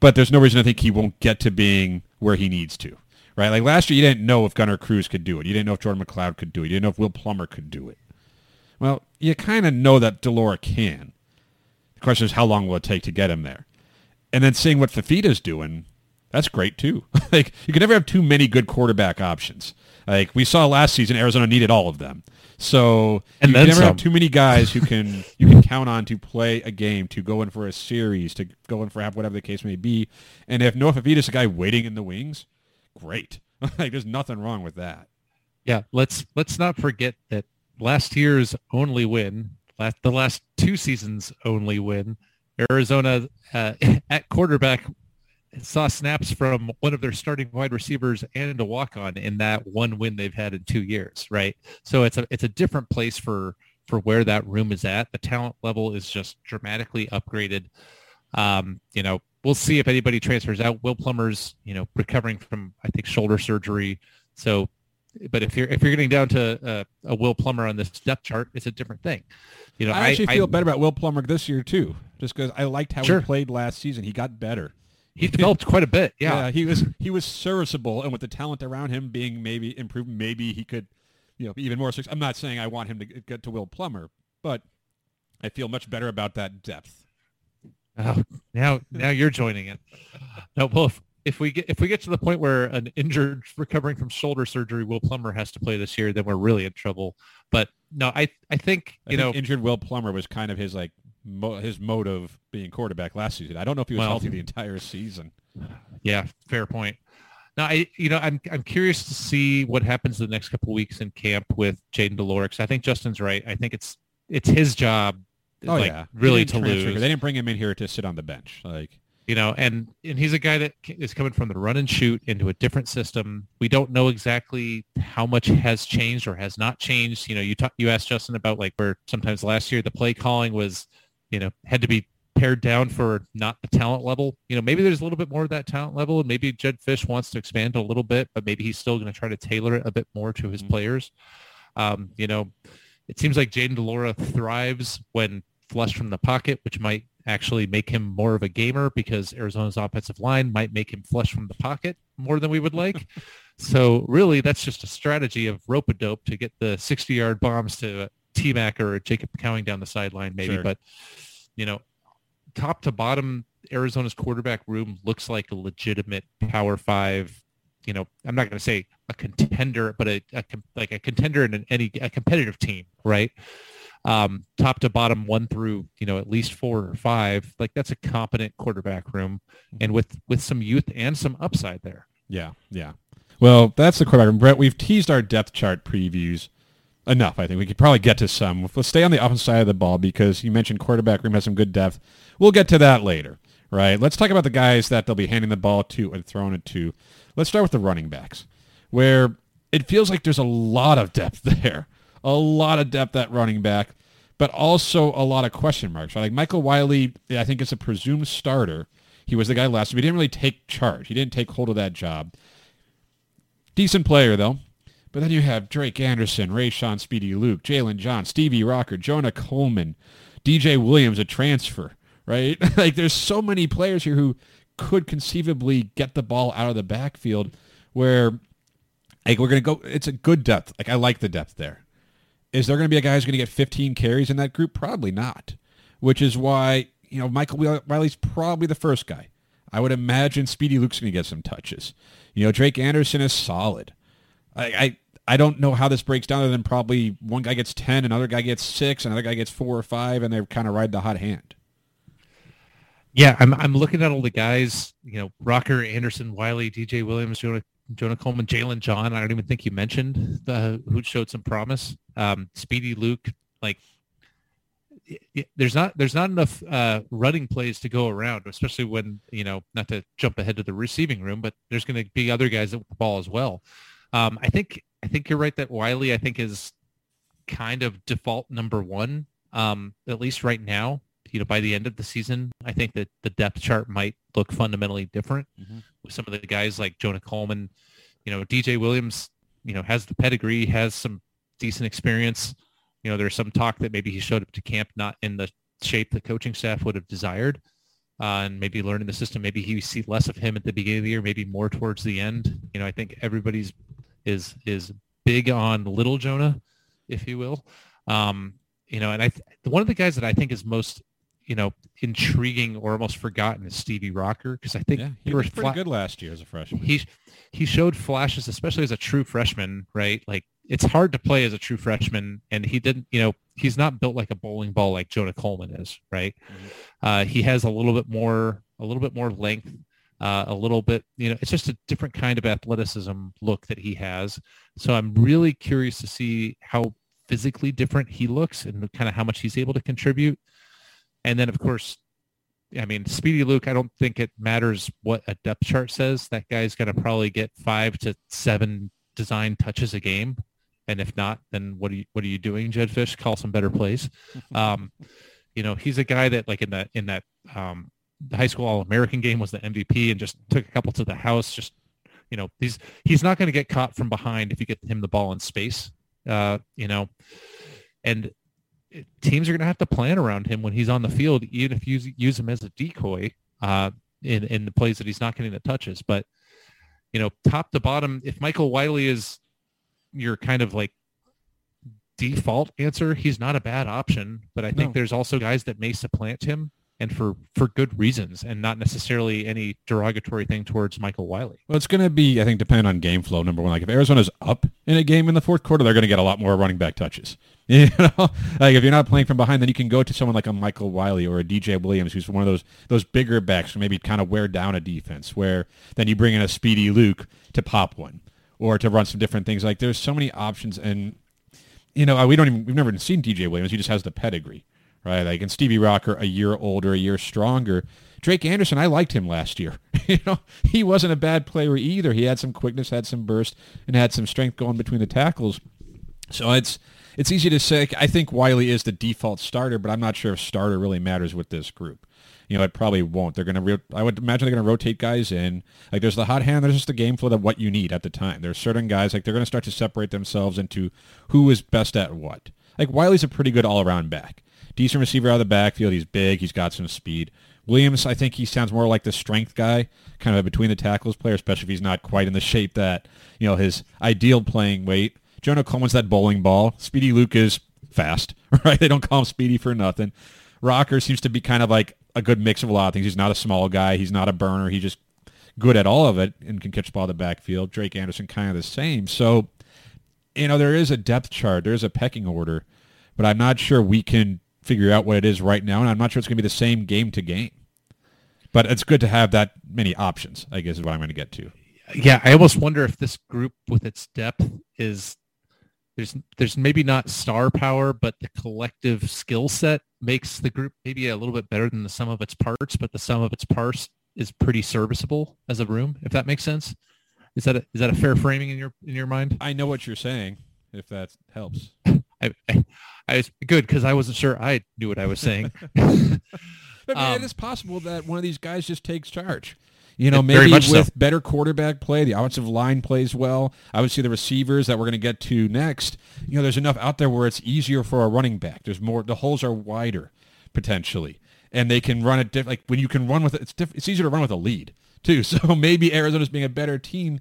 but there's no reason to think he won't get to being where he needs to. Right? Like last year, you didn't know if Gunner Cruz could do it. You didn't know if Jordan McCloud could do it. You didn't know if Will Plummer could do it. Well, you kind of know that de Laura can. The question is, how long will it take to get him there? And then seeing what Fifita's doing, that's great too. like you can never have too many good quarterback options. Like we saw last season, Arizona needed all of them. So And you then never some. have too many guys who can you can count on to play a game, to go in for a series, to go in for half, whatever the case may be. And if Noah Fifita's a guy waiting in the wings, great. like there's nothing wrong with that. Yeah, let's let's not forget that last year's only win, last the last two seasons only win, Arizona uh, at quarterback saw snaps from one of their starting wide receivers and a walk-on in that one win they've had in two years, right? So it's a it's a different place for for where that room is at. The talent level is just dramatically upgraded. Um, you know, we'll see if anybody transfers out. Will Plummer's, you know, recovering from I think shoulder surgery. So, but if you're if you're getting down to uh, a Will Plummer on this depth chart, it's a different thing. You know, I actually feel better about Will Plummer this year too, just because I liked how Sure. he played last season. He got better. He developed quite a bit. Yeah. he was he was serviceable, and with the talent around him being maybe improved, maybe he could, you know, be even more. success- I'm not saying I want him to get to Will Plummer, but I feel much better about that depth. Oh, now now you're joining it. No, well, if, if we get if we get to the point where an injured recovering from shoulder surgery Will Plummer has to play this year, then we're really in trouble. But no, I I think I you think know injured Will Plummer was kind of his like mo- his mode of being quarterback last season. I don't know if he was Well- healthy the entire season. Yeah, fair point. Now, I you know I'm I'm curious to see what happens the next couple of weeks in camp with Jaden Delorix. I think Justin's right. I think it's it's his job, Oh like yeah, really to lose. They didn't bring him in here to sit on the bench. Like you know, and and he's a guy that is coming from the run and shoot into a different system. We don't know exactly how much has changed or has not changed. You know, you talk, you asked Justin about like where sometimes last year the play calling was, you know, had to be pared down for not the talent level. You know, maybe there's a little bit more of that talent level, and maybe Jedd Fisch wants to expand a little bit, but maybe he's still going to try to tailor it a bit more to his mm-hmm. players. Um, you know, it seems like Jayden de Laura thrives when flushed from the pocket, which might actually make him more of a gamer because Arizona's offensive line might make him flush from the pocket more than we would like. so really, that's just a strategy of rope a dope to get the 60-yard bombs to T-Mac or Jacob Cowing down the sideline maybe. Sure. But, you know, top to bottom, Arizona's quarterback room looks like a legitimate Power Five. You know, I'm not going to say a contender, but a, a like a contender in an, any a competitive team, right? um, top to bottom, one through you know at least four or five. Like that's a competent quarterback room, and with with some youth and some upside there. Yeah, yeah. Well, that's the quarterback. Brett, we've teased our depth chart previews enough. I think we could probably get to some. Let's stay on the offensive side of the ball because you mentioned quarterback room has some good depth. We'll get to that later, right? Let's talk about the guys that they'll be handing the ball to and throwing it to. Let's start with the running backs, where it feels like there's a lot of depth there a lot of depth at running back, but also a lot of question marks. Right? Like Michael Wiley, I think is a presumed starter. He was the guy last year. He didn't really take charge. He didn't take hold of that job. Decent player though. But then you have Drake Anderson, Ray Rayshon Speedy Luke, Jalen John, Stevie Rocker, Jonah Coleman, DJ Williams, a transfer, right? like there's so many players here who could conceivably get the ball out of the backfield where like we're gonna go it's a good depth. Like I like the depth there. Is there to be a guy who's to get 15 carries in that group? Probably not. Which is why, you know, Michael Wiley's probably the first guy. I would imagine Speedy Luke's going to get some touches. You know, Drake Anderson is solid. I, I I don't know how this breaks down other than probably one guy gets 10, another guy gets 6, another guy gets 4 or 5, and they kind of ride the hot hand. Yeah, I'm I'm looking at all the guys, you know, Rocker, Anderson, Wiley, DJ Williams, Jonah, Jonah Coleman, Jalen John. I don't even think you mentioned the, who showed some promise. Um, Speedy Luke, like there's not there's not enough uh, running plays to go around, especially when you know not to jump ahead to the receiving room, but there's going to be other guys with the ball as well. Um, I think I think you're right that Wiley I think is kind of default number one um, at least right now. You know, by the end of the season, I think that the depth chart might look fundamentally different mm-hmm. with some of the guys like Jonah Coleman. You know, DJ Williams, you know, has the pedigree, has some decent experience. You know, there's some talk that maybe he showed up to camp not in the shape the coaching staff would have desired, uh, and maybe learning the system. Maybe he see less of him at the beginning of the year, maybe more towards the end. You know, I think everybody's is is big on little Jonah, if you will. Um, you know, and I th- one of the guys that I think is most you know intriguing or almost forgotten is Stevie Rocker because I think yeah, he, was pretty fla- good last year as a freshman. He he showed flashes, especially as a true freshman, right? Like it's hard to play as a true freshman, and he didn't. You know, he's not built like a bowling ball like Jonah Coleman is, right? Mm-hmm. Uh, he has a little bit more, a little bit more length, uh, a little bit. You know, it's just a different kind of athleticism look that he has. So I'm really curious to see how physically different he looks and kind of how much he's able to contribute. And then, of course, I mean, Speedy Luke, I don't think it matters what a depth chart says. That guy's going to probably get five to seven design touches a game and if not, then what are you what are you doing, Jedd Fisch? Call some better plays. Um, you know, he's a guy that like in that in that um, high school All American game was the MVP and just took a couple to the house. Just you know, he's he's not going to get caught from behind if you get him the ball in space. Uh, you know, and teams are going to have to plan around him when he's on the field, even if you use him as a decoy uh, in in the plays that he's not getting the touches. But you know, top to bottom, if Michael Wiley is your kind of like default answer, he's not a bad option. But I think no. there's also guys that may supplant him and for for good reasons and not necessarily any derogatory thing towards Michael Wiley. Well, it's going to be, I think, depending on game flow. Number one, like if Arizona's up in a game in the fourth quarter, they're going to get a lot more running back touches. You know, like if you're not playing from behind, then you can go to someone like a Michael Wiley or a DJ Williams, who's one of those those bigger backs who maybe kind of wear down a defense. Where then you bring in a speedy Luke to pop one or to run some different things. Like there's so many options, and you know uh, we don't even we've never seen DJ Williams. He just has the pedigree, right? Like and Stevie Rocker, a year older, a year stronger. Drake Anderson, I liked him last year. you know, he wasn't a bad player either. He had some quickness, had some burst, and had some strength going between the tackles. So it's it's easy to say. I think Wiley is the default starter, but I'm not sure if starter really matters with this group. You know, it probably won't. They're going to. I would imagine they're going to rotate guys in. Like there's the hot hand. There's just the game flow of what you need at the time. There's certain guys like they're going to start to separate themselves into who is best at what. Like Wiley's a pretty good all around back. Decent receiver out of the backfield. He's big. He's got some speed. Williams, I think he sounds more like the strength guy, kind of a between the tackles player, especially if he's not quite in the shape that you know his ideal playing weight. Jonah Coleman's that bowling ball. Speedy Luke is fast, right? They don't call him Speedy for nothing. Rocker seems to be kind of like a good mix of a lot of things. He's not a small guy. He's not a burner. He's just good at all of it and can catch the ball in the backfield. Drake Anderson kind of the same. So, you know, there is a depth chart. There is a pecking order, but I'm not sure we can figure out what it is right now, and I'm not sure it's going to be the same game to game. But it's good to have that many options, I guess is what I'm going to get to. Yeah, I almost wonder if this group with its depth is there's there's maybe not star power, but the collective skill set makes the group maybe a little bit better than the sum of its parts, but the sum of its parts is pretty serviceable as a room, if that makes sense. Is that a, is that a fair framing in your in your mind? I know what you're saying, if that helps. I, I, I was good because I wasn't sure I knew what I was saying. But man, Um, it is possible that one of these guys just takes charge. You know, maybe much so. with better quarterback play, the offensive line plays well. I would see the receivers that we're going to get to next. You know, there's enough out there where it's easier for a running back. There's more. The holes are wider potentially, and they can run it diff- like when you can run with it. It's diff- it's easier to run with a lead too. So maybe Arizona's being a better team.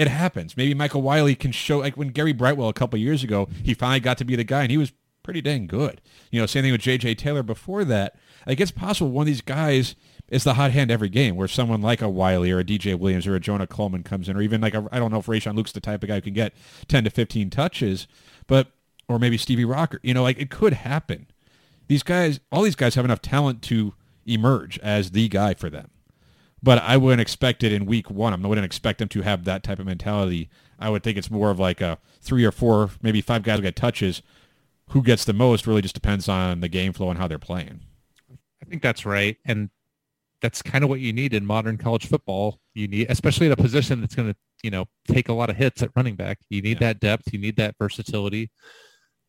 It happens. Maybe Michael Wiley can show like when Gary Brightwell a couple years ago, he finally got to be the guy, and he was pretty dang good. You know, same thing with J.J. Taylor before that. Like it's possible one of these guys is the hot hand every game, where someone like a Wiley or a DJ Williams or a Jonah Coleman comes in, or even like a, I don't know if Rayshon Luke's the type of guy who can get ten to fifteen touches, but or maybe Stevie Rocker. You know, like it could happen. These guys, all these guys have enough talent to emerge as the guy for them. But I wouldn't expect it in week one. I wouldn't expect them to have that type of mentality. I would think it's more of like a three or four, maybe five guys who get touches. Who gets the most really just depends on the game flow and how they're playing. I think that's right. And that's kind of what you need in modern college football. You need, especially at a position that's going to, you know, take a lot of hits at running back. You need Yeah. that depth. You need that versatility.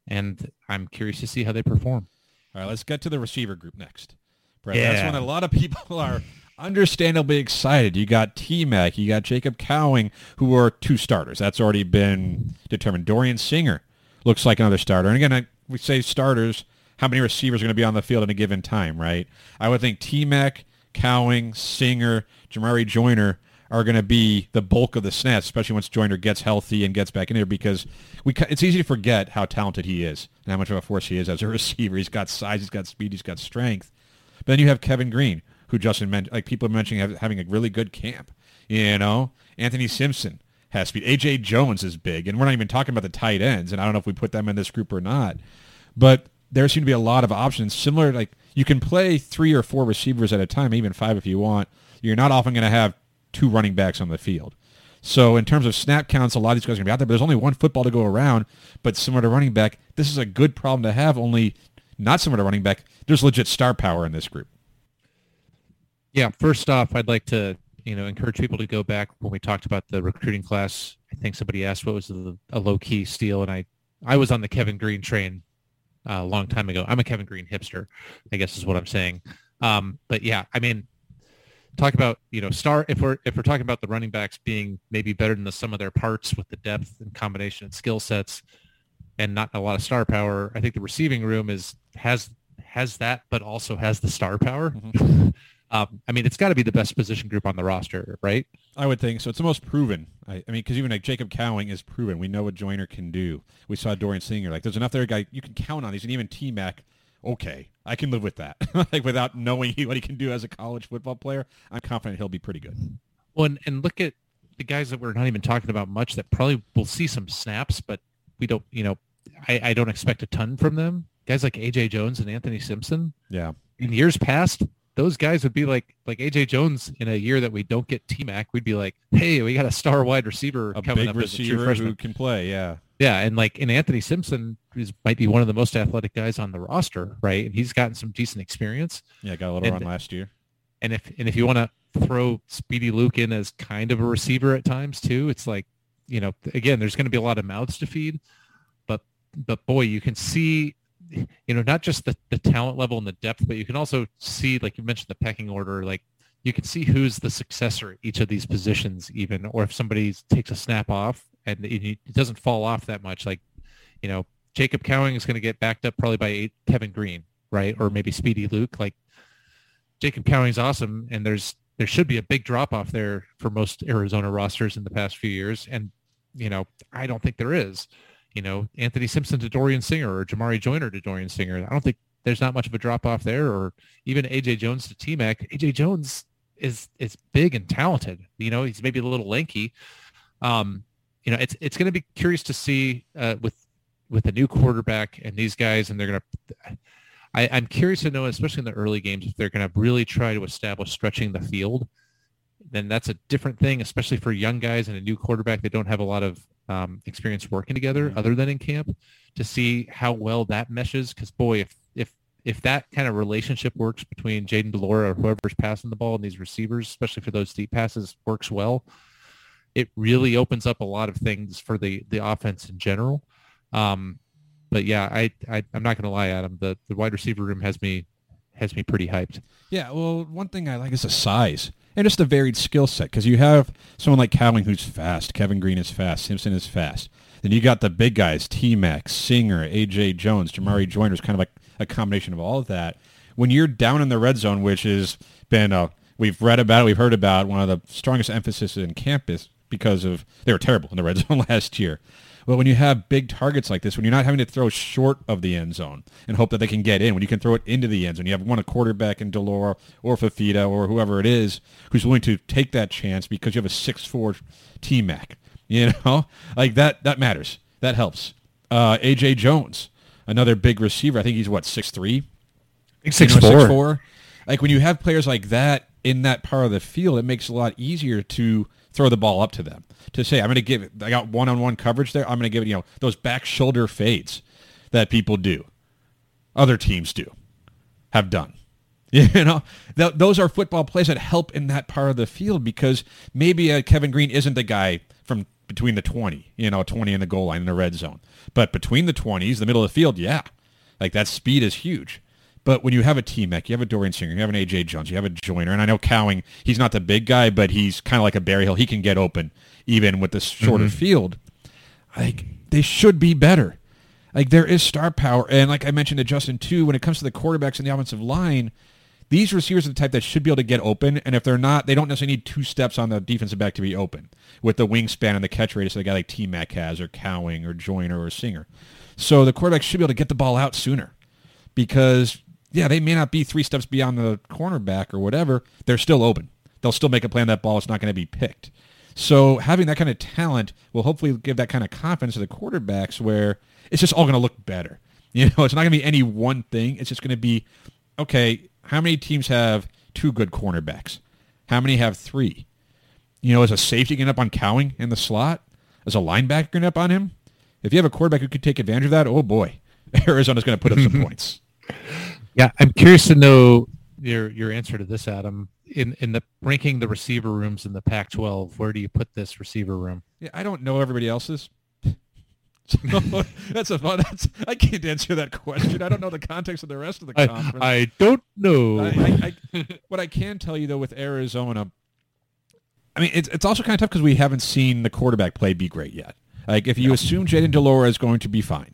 And I'm curious to see how they perform. All right, let's get to the receiver group next. Brett, that's when a lot of people are understandably excited. You got T-Mac, you got Jacob Cowing, who are two starters. That's already been determined. Dorian Singer looks like another starter. And again, I, we say starters, how many receivers are going to be on the field at a given time, right? I would think T-Mac, Cowing, Singer, Jamarye Joiner are going to be the bulk of the snaps, especially once Joiner gets healthy and gets back in there because we it's easy to forget how talented he is and how much of a force he is as a receiver. He's got size, he's got speed, he's got strength. But then you have Kevin Green, who Justin mentioned, like people are mentioning having a really good camp. You know, Anthony Simpson has speed. AJ Jones is big, and we're not even talking about the tight ends. And I don't know if we put them in this group or not, but there seem to be a lot of options. Similar, like you can play three or four receivers at a time, even five if you want. You're not often going to have two running backs on the field. So in terms of snap counts, a lot of these guys are going to be out there, but there's only one football to go around. But similar to running back, this is a good problem to have, only not similar to running back. There's legit star power in this group. Yeah, first off, I'd like to, you know, encourage people to go back when we talked about the recruiting class. I think somebody asked what was a, a low-key steal, and I, I was on the Kevin Green train uh, a long time ago. I'm a Kevin Green hipster, I guess is what I'm saying. Um, but yeah, I mean, talk about you know star if we're if we're talking about the running backs being maybe better than the sum of their parts with the depth and combination and skill sets and not a lot of star power i think the receiving room is has has that but also has the star power um, i mean it's got to be the best position group on the roster right I would think so. It's the most proven. I, I mean, because even like Jacob Cowing is proven. We know what Joiner can do. We saw Dorian Singer. Like, there's enough there, guy you can count on these, and even T Mac. Okay, I can live with that. like without knowing what he can do as a college football player, I'm confident he'll be pretty good. well and, and look at the guys that we're not even talking about much that probably will see some snaps but we don't you know i, I don't expect a ton from them guys like aj jones and anthony simpson Yeah. in years past, those guys would be like like AJ Jones in a year that we don't get T Mac. We'd be like, hey, we got a star wide receiver A coming big up as a receiver who can play. Yeah. Yeah, and like in Anthony Simpson, is might be one of the most athletic guys on the roster, right? And he's gotten some decent experience. Yeah. Got a little And- run last year. and if and if you want to throw Speedy Luke in as kind of a receiver at times too, it's like you know again there's going to be a lot of mouths to feed, but but boy you can see you know not just the, the talent level and the depth, but you can also see like you mentioned the pecking order like you can see who's the successor at each of these positions even or if somebody takes a snap off and it, doesn't fall off that much like you know Jacob Cowing is going to get backed up probably by eight, Kevin Green right? Or maybe Speedy Luke like Jacob Cowing's awesome and there's there should be a big drop off there for most Arizona rosters in the past few years and you know I don't think there is you know Anthony Simpson to Dorian Singer or Jamarye Joiner to Dorian Singer I don't think there's not much of a drop off there or even AJ Jones to T Mac AJ Jones is is big and talented. You know, he's maybe a little lanky. Um, you know, it's it's going to be curious to see uh, with with a new quarterback and these guys, and they're going to. I'm curious to know, especially in the early games, if they're going to really try to establish stretching the field. Then that's a different thing, especially for young guys and a new quarterback that don't have a lot of um, experience working together, mm-hmm. other than in camp, to see how well that meshes. Because boy, if if if that kind of relationship works between Jayden de Laura or whoever's passing the ball and these receivers, especially for those deep passes, works well, it really opens up a lot of things for the the offense in general. Um, but yeah, I, I am not going to lie, Adam. The the wide receiver room has me has me pretty hyped. Yeah, well, one thing I like is the size and just a varied skill set because you have someone like Cowing who's fast, Kevin Green is fast, Simpson is fast. Then you got the big guys, T Max, Singer, AJ Jones, Jamarye mm-hmm. Joiner is kind of like a combination of all of that. When you're down in the red zone, which has been a, we've read about it, we've heard about one of the strongest emphasis in campus because of they were terrible in the red zone last year. Well, when you have big targets like this, when you're not having to throw short of the end zone and hope that they can get in, when you can throw it into the end zone, you have one a quarterback in de Laura or Fifita or whoever it is who's willing to take that chance because you have a six-four T Mac. You know, like that that matters. That helps. Uh, AJ Jones, another big receiver. I think he's what six three, six four. Six four. Like when you have players like that in that part of the field, it makes it a lot easier to throw the ball up to them. To say, I'm going to give it. I got one-on-one coverage there. I'm going to give it. You know those back shoulder fades that people do, other teams do, have done. You know, th- those are football plays that help in that part of the field because maybe uh, Kevin Green isn't the guy from between the 20, you know, 20 in the goal line in the red zone. But between the 20s, the middle of the field, yeah. Like that speed is huge. But when you have a T-Mac, you have a Dorian Singer, you have an A.J. Jones, you have a Joiner, and I know Cowing, he's not the big guy, but he's kind of like a Berryhill. He can get open even with this shorter mm-hmm. field. Like, they should be better. Like, there is star power. And like I mentioned to Justin, too, when it comes to the quarterbacks and the offensive line – these receivers are the type that should be able to get open, and if they're not, they don't necessarily need two steps on the defensive back to be open with the wingspan and the catch radius that a guy like T Mac has, or Cowing, or Joiner, or Singer. So the quarterback should be able to get the ball out sooner, because yeah, they may not be three steps beyond the cornerback or whatever. They're still open. They'll still make a play on that ball. It's not going to be picked. So having that kind of talent will hopefully give that kind of confidence to the quarterbacks where it's just all going to look better. You know, it's not going to be any one thing. It's just going to be, okay, how many teams have two good cornerbacks? How many have three? You know, is a safety getting up on Cowing in the slot? Is a linebacker getting up on him? If you have a quarterback who could take advantage of that, oh boy, Arizona's going to put up some points. Yeah, I'm curious to know your your answer to this, Adam. In in the ranking the receiver rooms in the Pac-12, where do you put this receiver room? Yeah, I don't know everybody else's. So that's a fun. That's, I can't answer that question. I don't know the context of the rest of the conference. I, don't know. I, I, what I can tell you though, with Arizona, I mean, it's it's also kind of tough because we haven't seen the quarterback play be great yet. Like if you assume Jayden de Laura is going to be fine,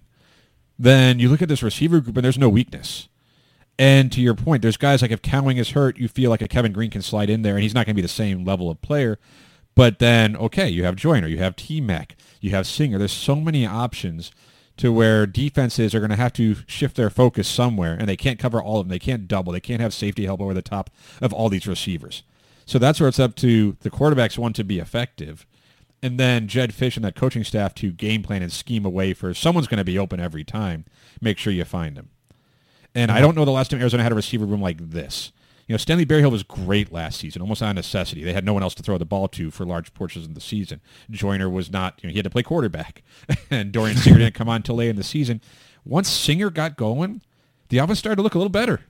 then you look at this receiver group and there's no weakness. And to your point, there's guys like if Cowing is hurt, you feel like a Kevin Green can slide in there, and he's not going to be the same level of player. But then, okay, you have Joiner, you have T Mac, you have Singer. There's so many options to where defenses are going to have to shift their focus somewhere, and they can't cover all of them. They can't double. They can't have safety help over the top of all these receivers. So that's where it's up to the quarterbacks, one, to be effective, and then Jedd Fisch and that coaching staff to game plan and scheme away for someone's going to be open every time. Make sure you find them. And I don't know the last time Arizona had a receiver room like this. You know, Stanley Berryhill was great last season, almost on necessity. They had no one else to throw the ball to for large portions of the season. Joiner was not, you know, he had to play quarterback. and Dorian Singer didn't come on until late in the season. Once Singer got going, the offense started to look a little better.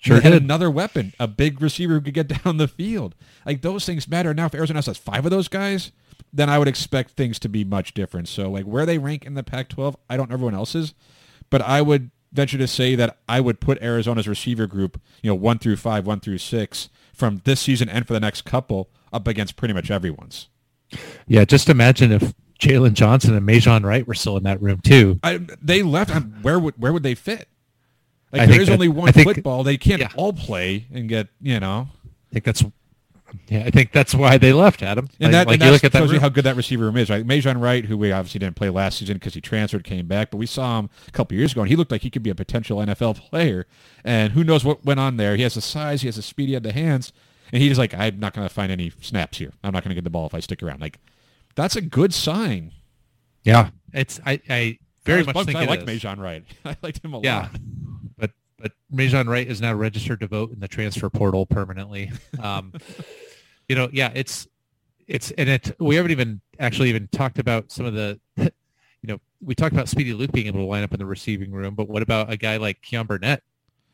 Sure they had did. another weapon, a big receiver who could get down the field. Like those things matter. Now, if Arizona has five of those guys, then I would expect things to be much different. So, like where they rank in the Pac-12, I don't know everyone else's, but I would venture to say that I would put Arizona's receiver group, you know, one through five, one through six, from this season and for the next couple, up against pretty much everyone's. Yeah, just imagine if Jalen Johnson and Majon Wright were still in that room too. I, they left. Where would where would they fit? Like I there is that- only one think- football. They can't yeah. all play and get you know. I think that's yeah, I think that's why they left Adam. And like, that, like and you look at that shows you how good that receiver room is, right? Majon Wright, who we obviously didn't play last season because he transferred, came back, but we saw him a couple years ago, and he looked like he could be a potential NFL player. And who knows what went on there? He has the size, he has the speed, he had the hands, and he's like, I'm not going to find any snaps here. I'm not going to get the ball if I stick around. Like, that's a good sign. yeah, it's I, I very I much think I like. Majon Wright. I liked him a Yeah, lot. But but Wright is now registered to vote in the transfer portal permanently. Um, you know, yeah, it's it's and it. We haven't even actually even talked about some of the. You know, we talked about Speedy Luke being able to line up in the receiving room, but what about a guy like Keyan Burnett?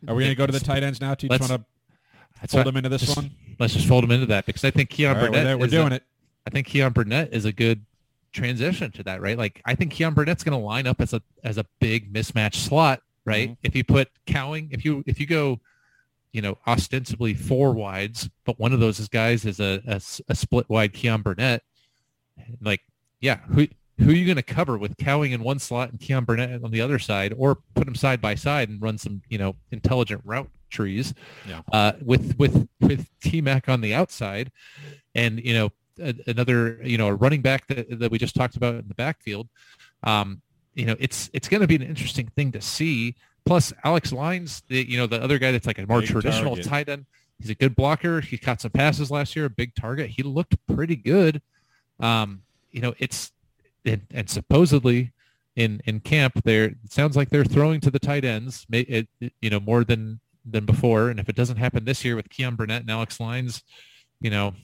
Are we going to go to the tight ends now? Do you want to fold him into this just- one? Let's just fold him into that because I think Keyan right, we're, Burnett. there. we're is a- doing it. I think Keyan Burnett is a good transition to that, right? Like I think Keyan Burnett's going to line up as a as a big mismatch slot, right? Mhm. If you put Cowing, if you if you go, you know, ostensibly four wides, but one of those is guys is a split wide Keyan Burnett, like yeah, who who are you going to cover with Cowing in one slot and Keyan Burnett on the other side, or put them side by side and run some you know intelligent route trees, Yeah. uh, with with with T Mac on the outside, and you know a, another you know a running back that, that we just talked about in the backfield. Um, you know it's it's going to be an interesting thing to see. Plus Alex Lines, the you know the other guy that's like a more Big traditional target. tight end. He's a good blocker. He caught some passes last year, a big target. He looked pretty good. Um, you know, it's and, and supposedly in in camp there it sounds like they're throwing to the tight ends it, it- you know more than than before and if it doesn't happen this year with Keyan Burnett and Alex Lines you know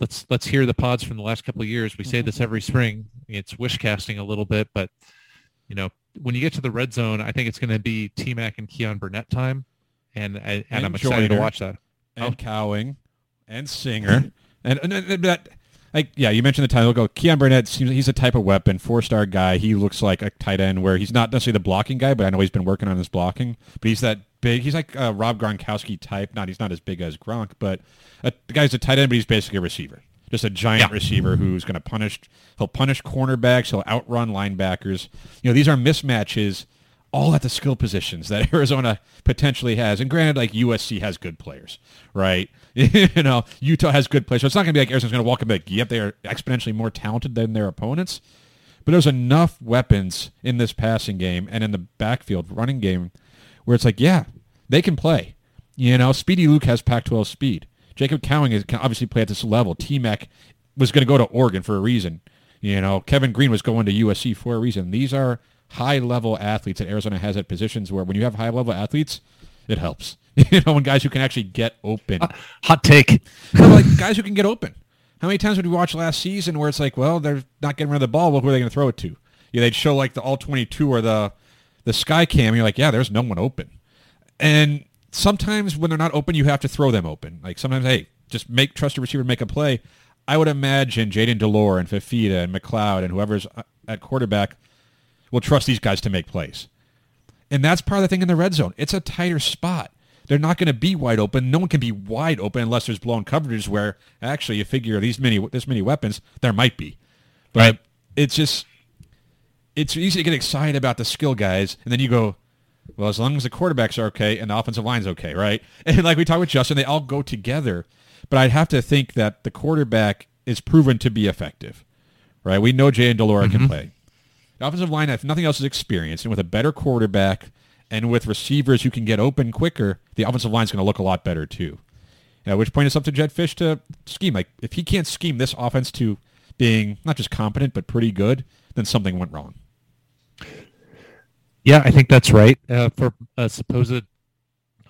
let's let's hear the pods from the last couple of years we say this every spring it's wish casting a little bit but you know when you get to the red zone I think it's going to be T-Mac and Keyan Burnett time and uh, and, And I'm excited to watch that and Oh. Cowing and Singer. and, and, and that, like, yeah, you mentioned the title. Go. Keyan Burnett seems he's a type of weapon, four star guy. He looks like a tight end where he's not necessarily the blocking guy, but I know he's been working on his blocking. But he's that big. He's like a Rob Gronkowski type. Not he's not as big as Gronk, but a, the guy's a tight end, but he's basically a receiver. Just a giant Yeah. receiver who's going to punish. He'll punish cornerbacks. He'll outrun linebackers. You know, these are mismatches all at the skill positions that Arizona potentially has. And granted, like USC has good players, right? you know, Utah has good players. So it's not going to be like Arizona's going to walk in and be like, yep, they're exponentially more talented than their opponents. But there's enough weapons in this passing game and in the backfield running game where it's like, yeah, they can play. You know, Speedy Luke has Pac-12 speed. Jacob Cowing is, can obviously play at this level. T-Mac was going to go to Oregon for a reason. You know, Kevin Green was going to USC for a reason. These are high-level athletes that Arizona has at positions where when you have high-level athletes, it helps. You know, when guys who can actually get open. hot take No, like guys who can get open. How many times did we watch last season where it's like, well, they're not getting rid of the ball. Well, who are they going to throw it to? Yeah, they'd show like the all 22 or the the sky cam. You're like, yeah, there's no one open. And sometimes when they're not open, you have to throw them open. Like sometimes, hey, just make trust your receiver to make a play. I would imagine Jayden de Laura and Fifita and McCloud and whoever's uh, at quarterback will trust these guys to make plays. And that's part of the thing in the red zone. It's a tighter spot. They're not going to be wide open. No one can be wide open unless there's blown coverages where actually you figure these many this many weapons there might be. But Right. it's just it's easy to get excited about the skill guys and then you go, well, as long as the quarterbacks are okay and the offensive line's okay, right? And like we talked with Justin, they all go together. But I'd have to think that the quarterback is proven to be effective, right? We know Jayden de Laura can mm-hmm. play. The offensive line, if nothing else, is experienced, and with a better quarterback and with receivers who can get open quicker, the offensive line is going to look a lot better too. At which point it's up to Jedd Fisch to scheme. Like if he can't scheme this offense to being not just competent but pretty good, then something went wrong. Yeah, I think that's right. Uh, for a supposed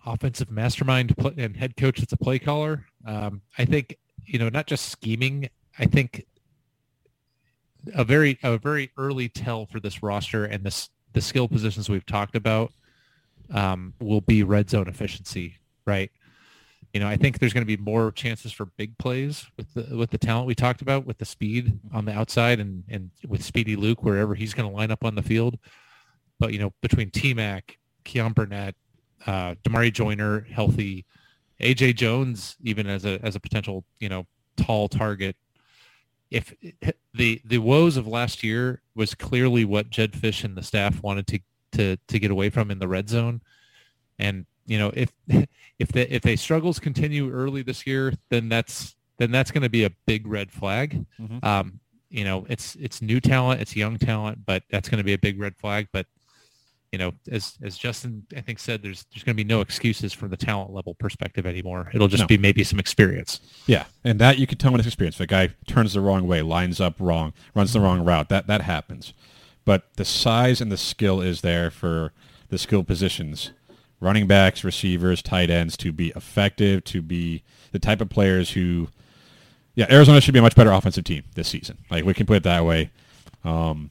offensive mastermind and head coach that's a play caller, um, I think you know not just scheming. I think a very a very early tell for this roster and this the skill positions we've talked about um, will be red zone efficiency. right? You know, I think there's going to be more chances for big plays with the with the talent we talked about, with the speed on the outside, and and with Speedy Luke wherever he's going to line up on the field. But you know, between T Mac, Keyan Burnett, uh, Jamarye Joiner, healthy, AJ Jones, even as a as a potential you know tall target. If the the woes of last year was clearly what Jedd Fisch and the staff wanted to to to get away from in the red zone, and you know if if the if they struggles continue early this year, then that's then that's going to be a big red flag. Mhm. Um, you know, it's it's new talent, it's young talent, but that's going to be a big red flag. But you know, as as Justin I think said, there's there's going to be no excuses from the talent level perspective anymore. It'll just No. be maybe some experience. Yeah, and that you can tell in his experience. The guy turns the wrong way, lines up wrong, runs the wrong route. That that happens. But the size and the skill is there for the skill positions, running backs, receivers, tight ends, to be effective, to be the type of players who, yeah, Arizona should be a much better offensive team this season. Like we can put it that way. Um,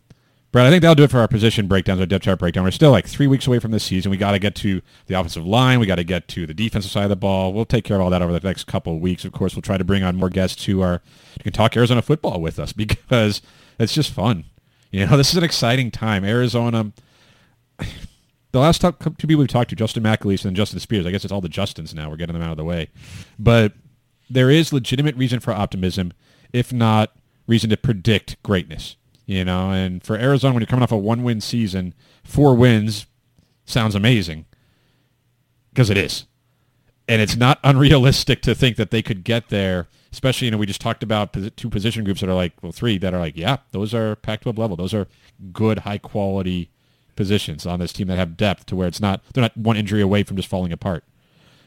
Brad, I think that'll do it for our position breakdowns, our depth chart breakdown. We're still like three weeks away from this season. We got to get to the offensive line. We got to get to the defensive side of the ball. We'll take care of all that over the next couple of weeks. Of course, we'll try to bring on more guests who are who can talk Arizona football with us because it's just fun. You know, this is an exciting time. Arizona. The last two people we've talked to, Justin McAleese and Justin Spears. I guess it's all the Justins now. We're getting them out of the way, but there is legitimate reason for optimism, if not reason to predict greatness. You know, and for Arizona, when you're coming off a one-win season, four wins sounds amazing because it is, and it's not unrealistic to think that they could get there. Especially, you know, we just talked about two position groups that are like, well, three that are like, yeah, those are Pac-12 level. Those are good, high-quality positions on this team that have depth to where it's not they're not one injury away from just falling apart.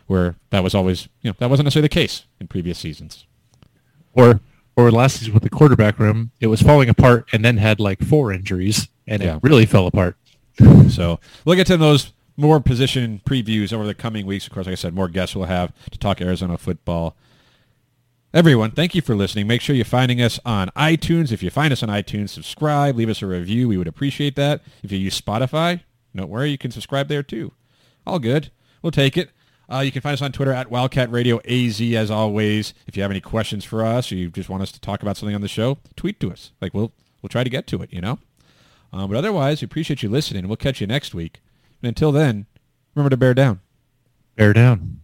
Where that was always, you know, that wasn't necessarily the case in previous seasons. Or or last season with the quarterback room, it was falling apart and then had like four injuries and Yeah. it really fell apart. So we'll get to those more position previews over the coming weeks. Of course, like I said, more guests we'll have to talk Arizona football. Everyone, thank you for listening. Make sure you're finding us on iTunes. If you find us on iTunes, subscribe, leave us a review. We would appreciate that. If you use Spotify, don't worry, you can subscribe there too. All good. We'll take it. Uh, you can find us on Twitter at Wildcat Radio AZ as always. If you have any questions for us or you just want us to talk about something on the show, tweet to us. Like we'll we'll try to get to it, you know? Um, but otherwise, we appreciate you listening. We'll catch you next week. And until then, remember to bear down. Bear down.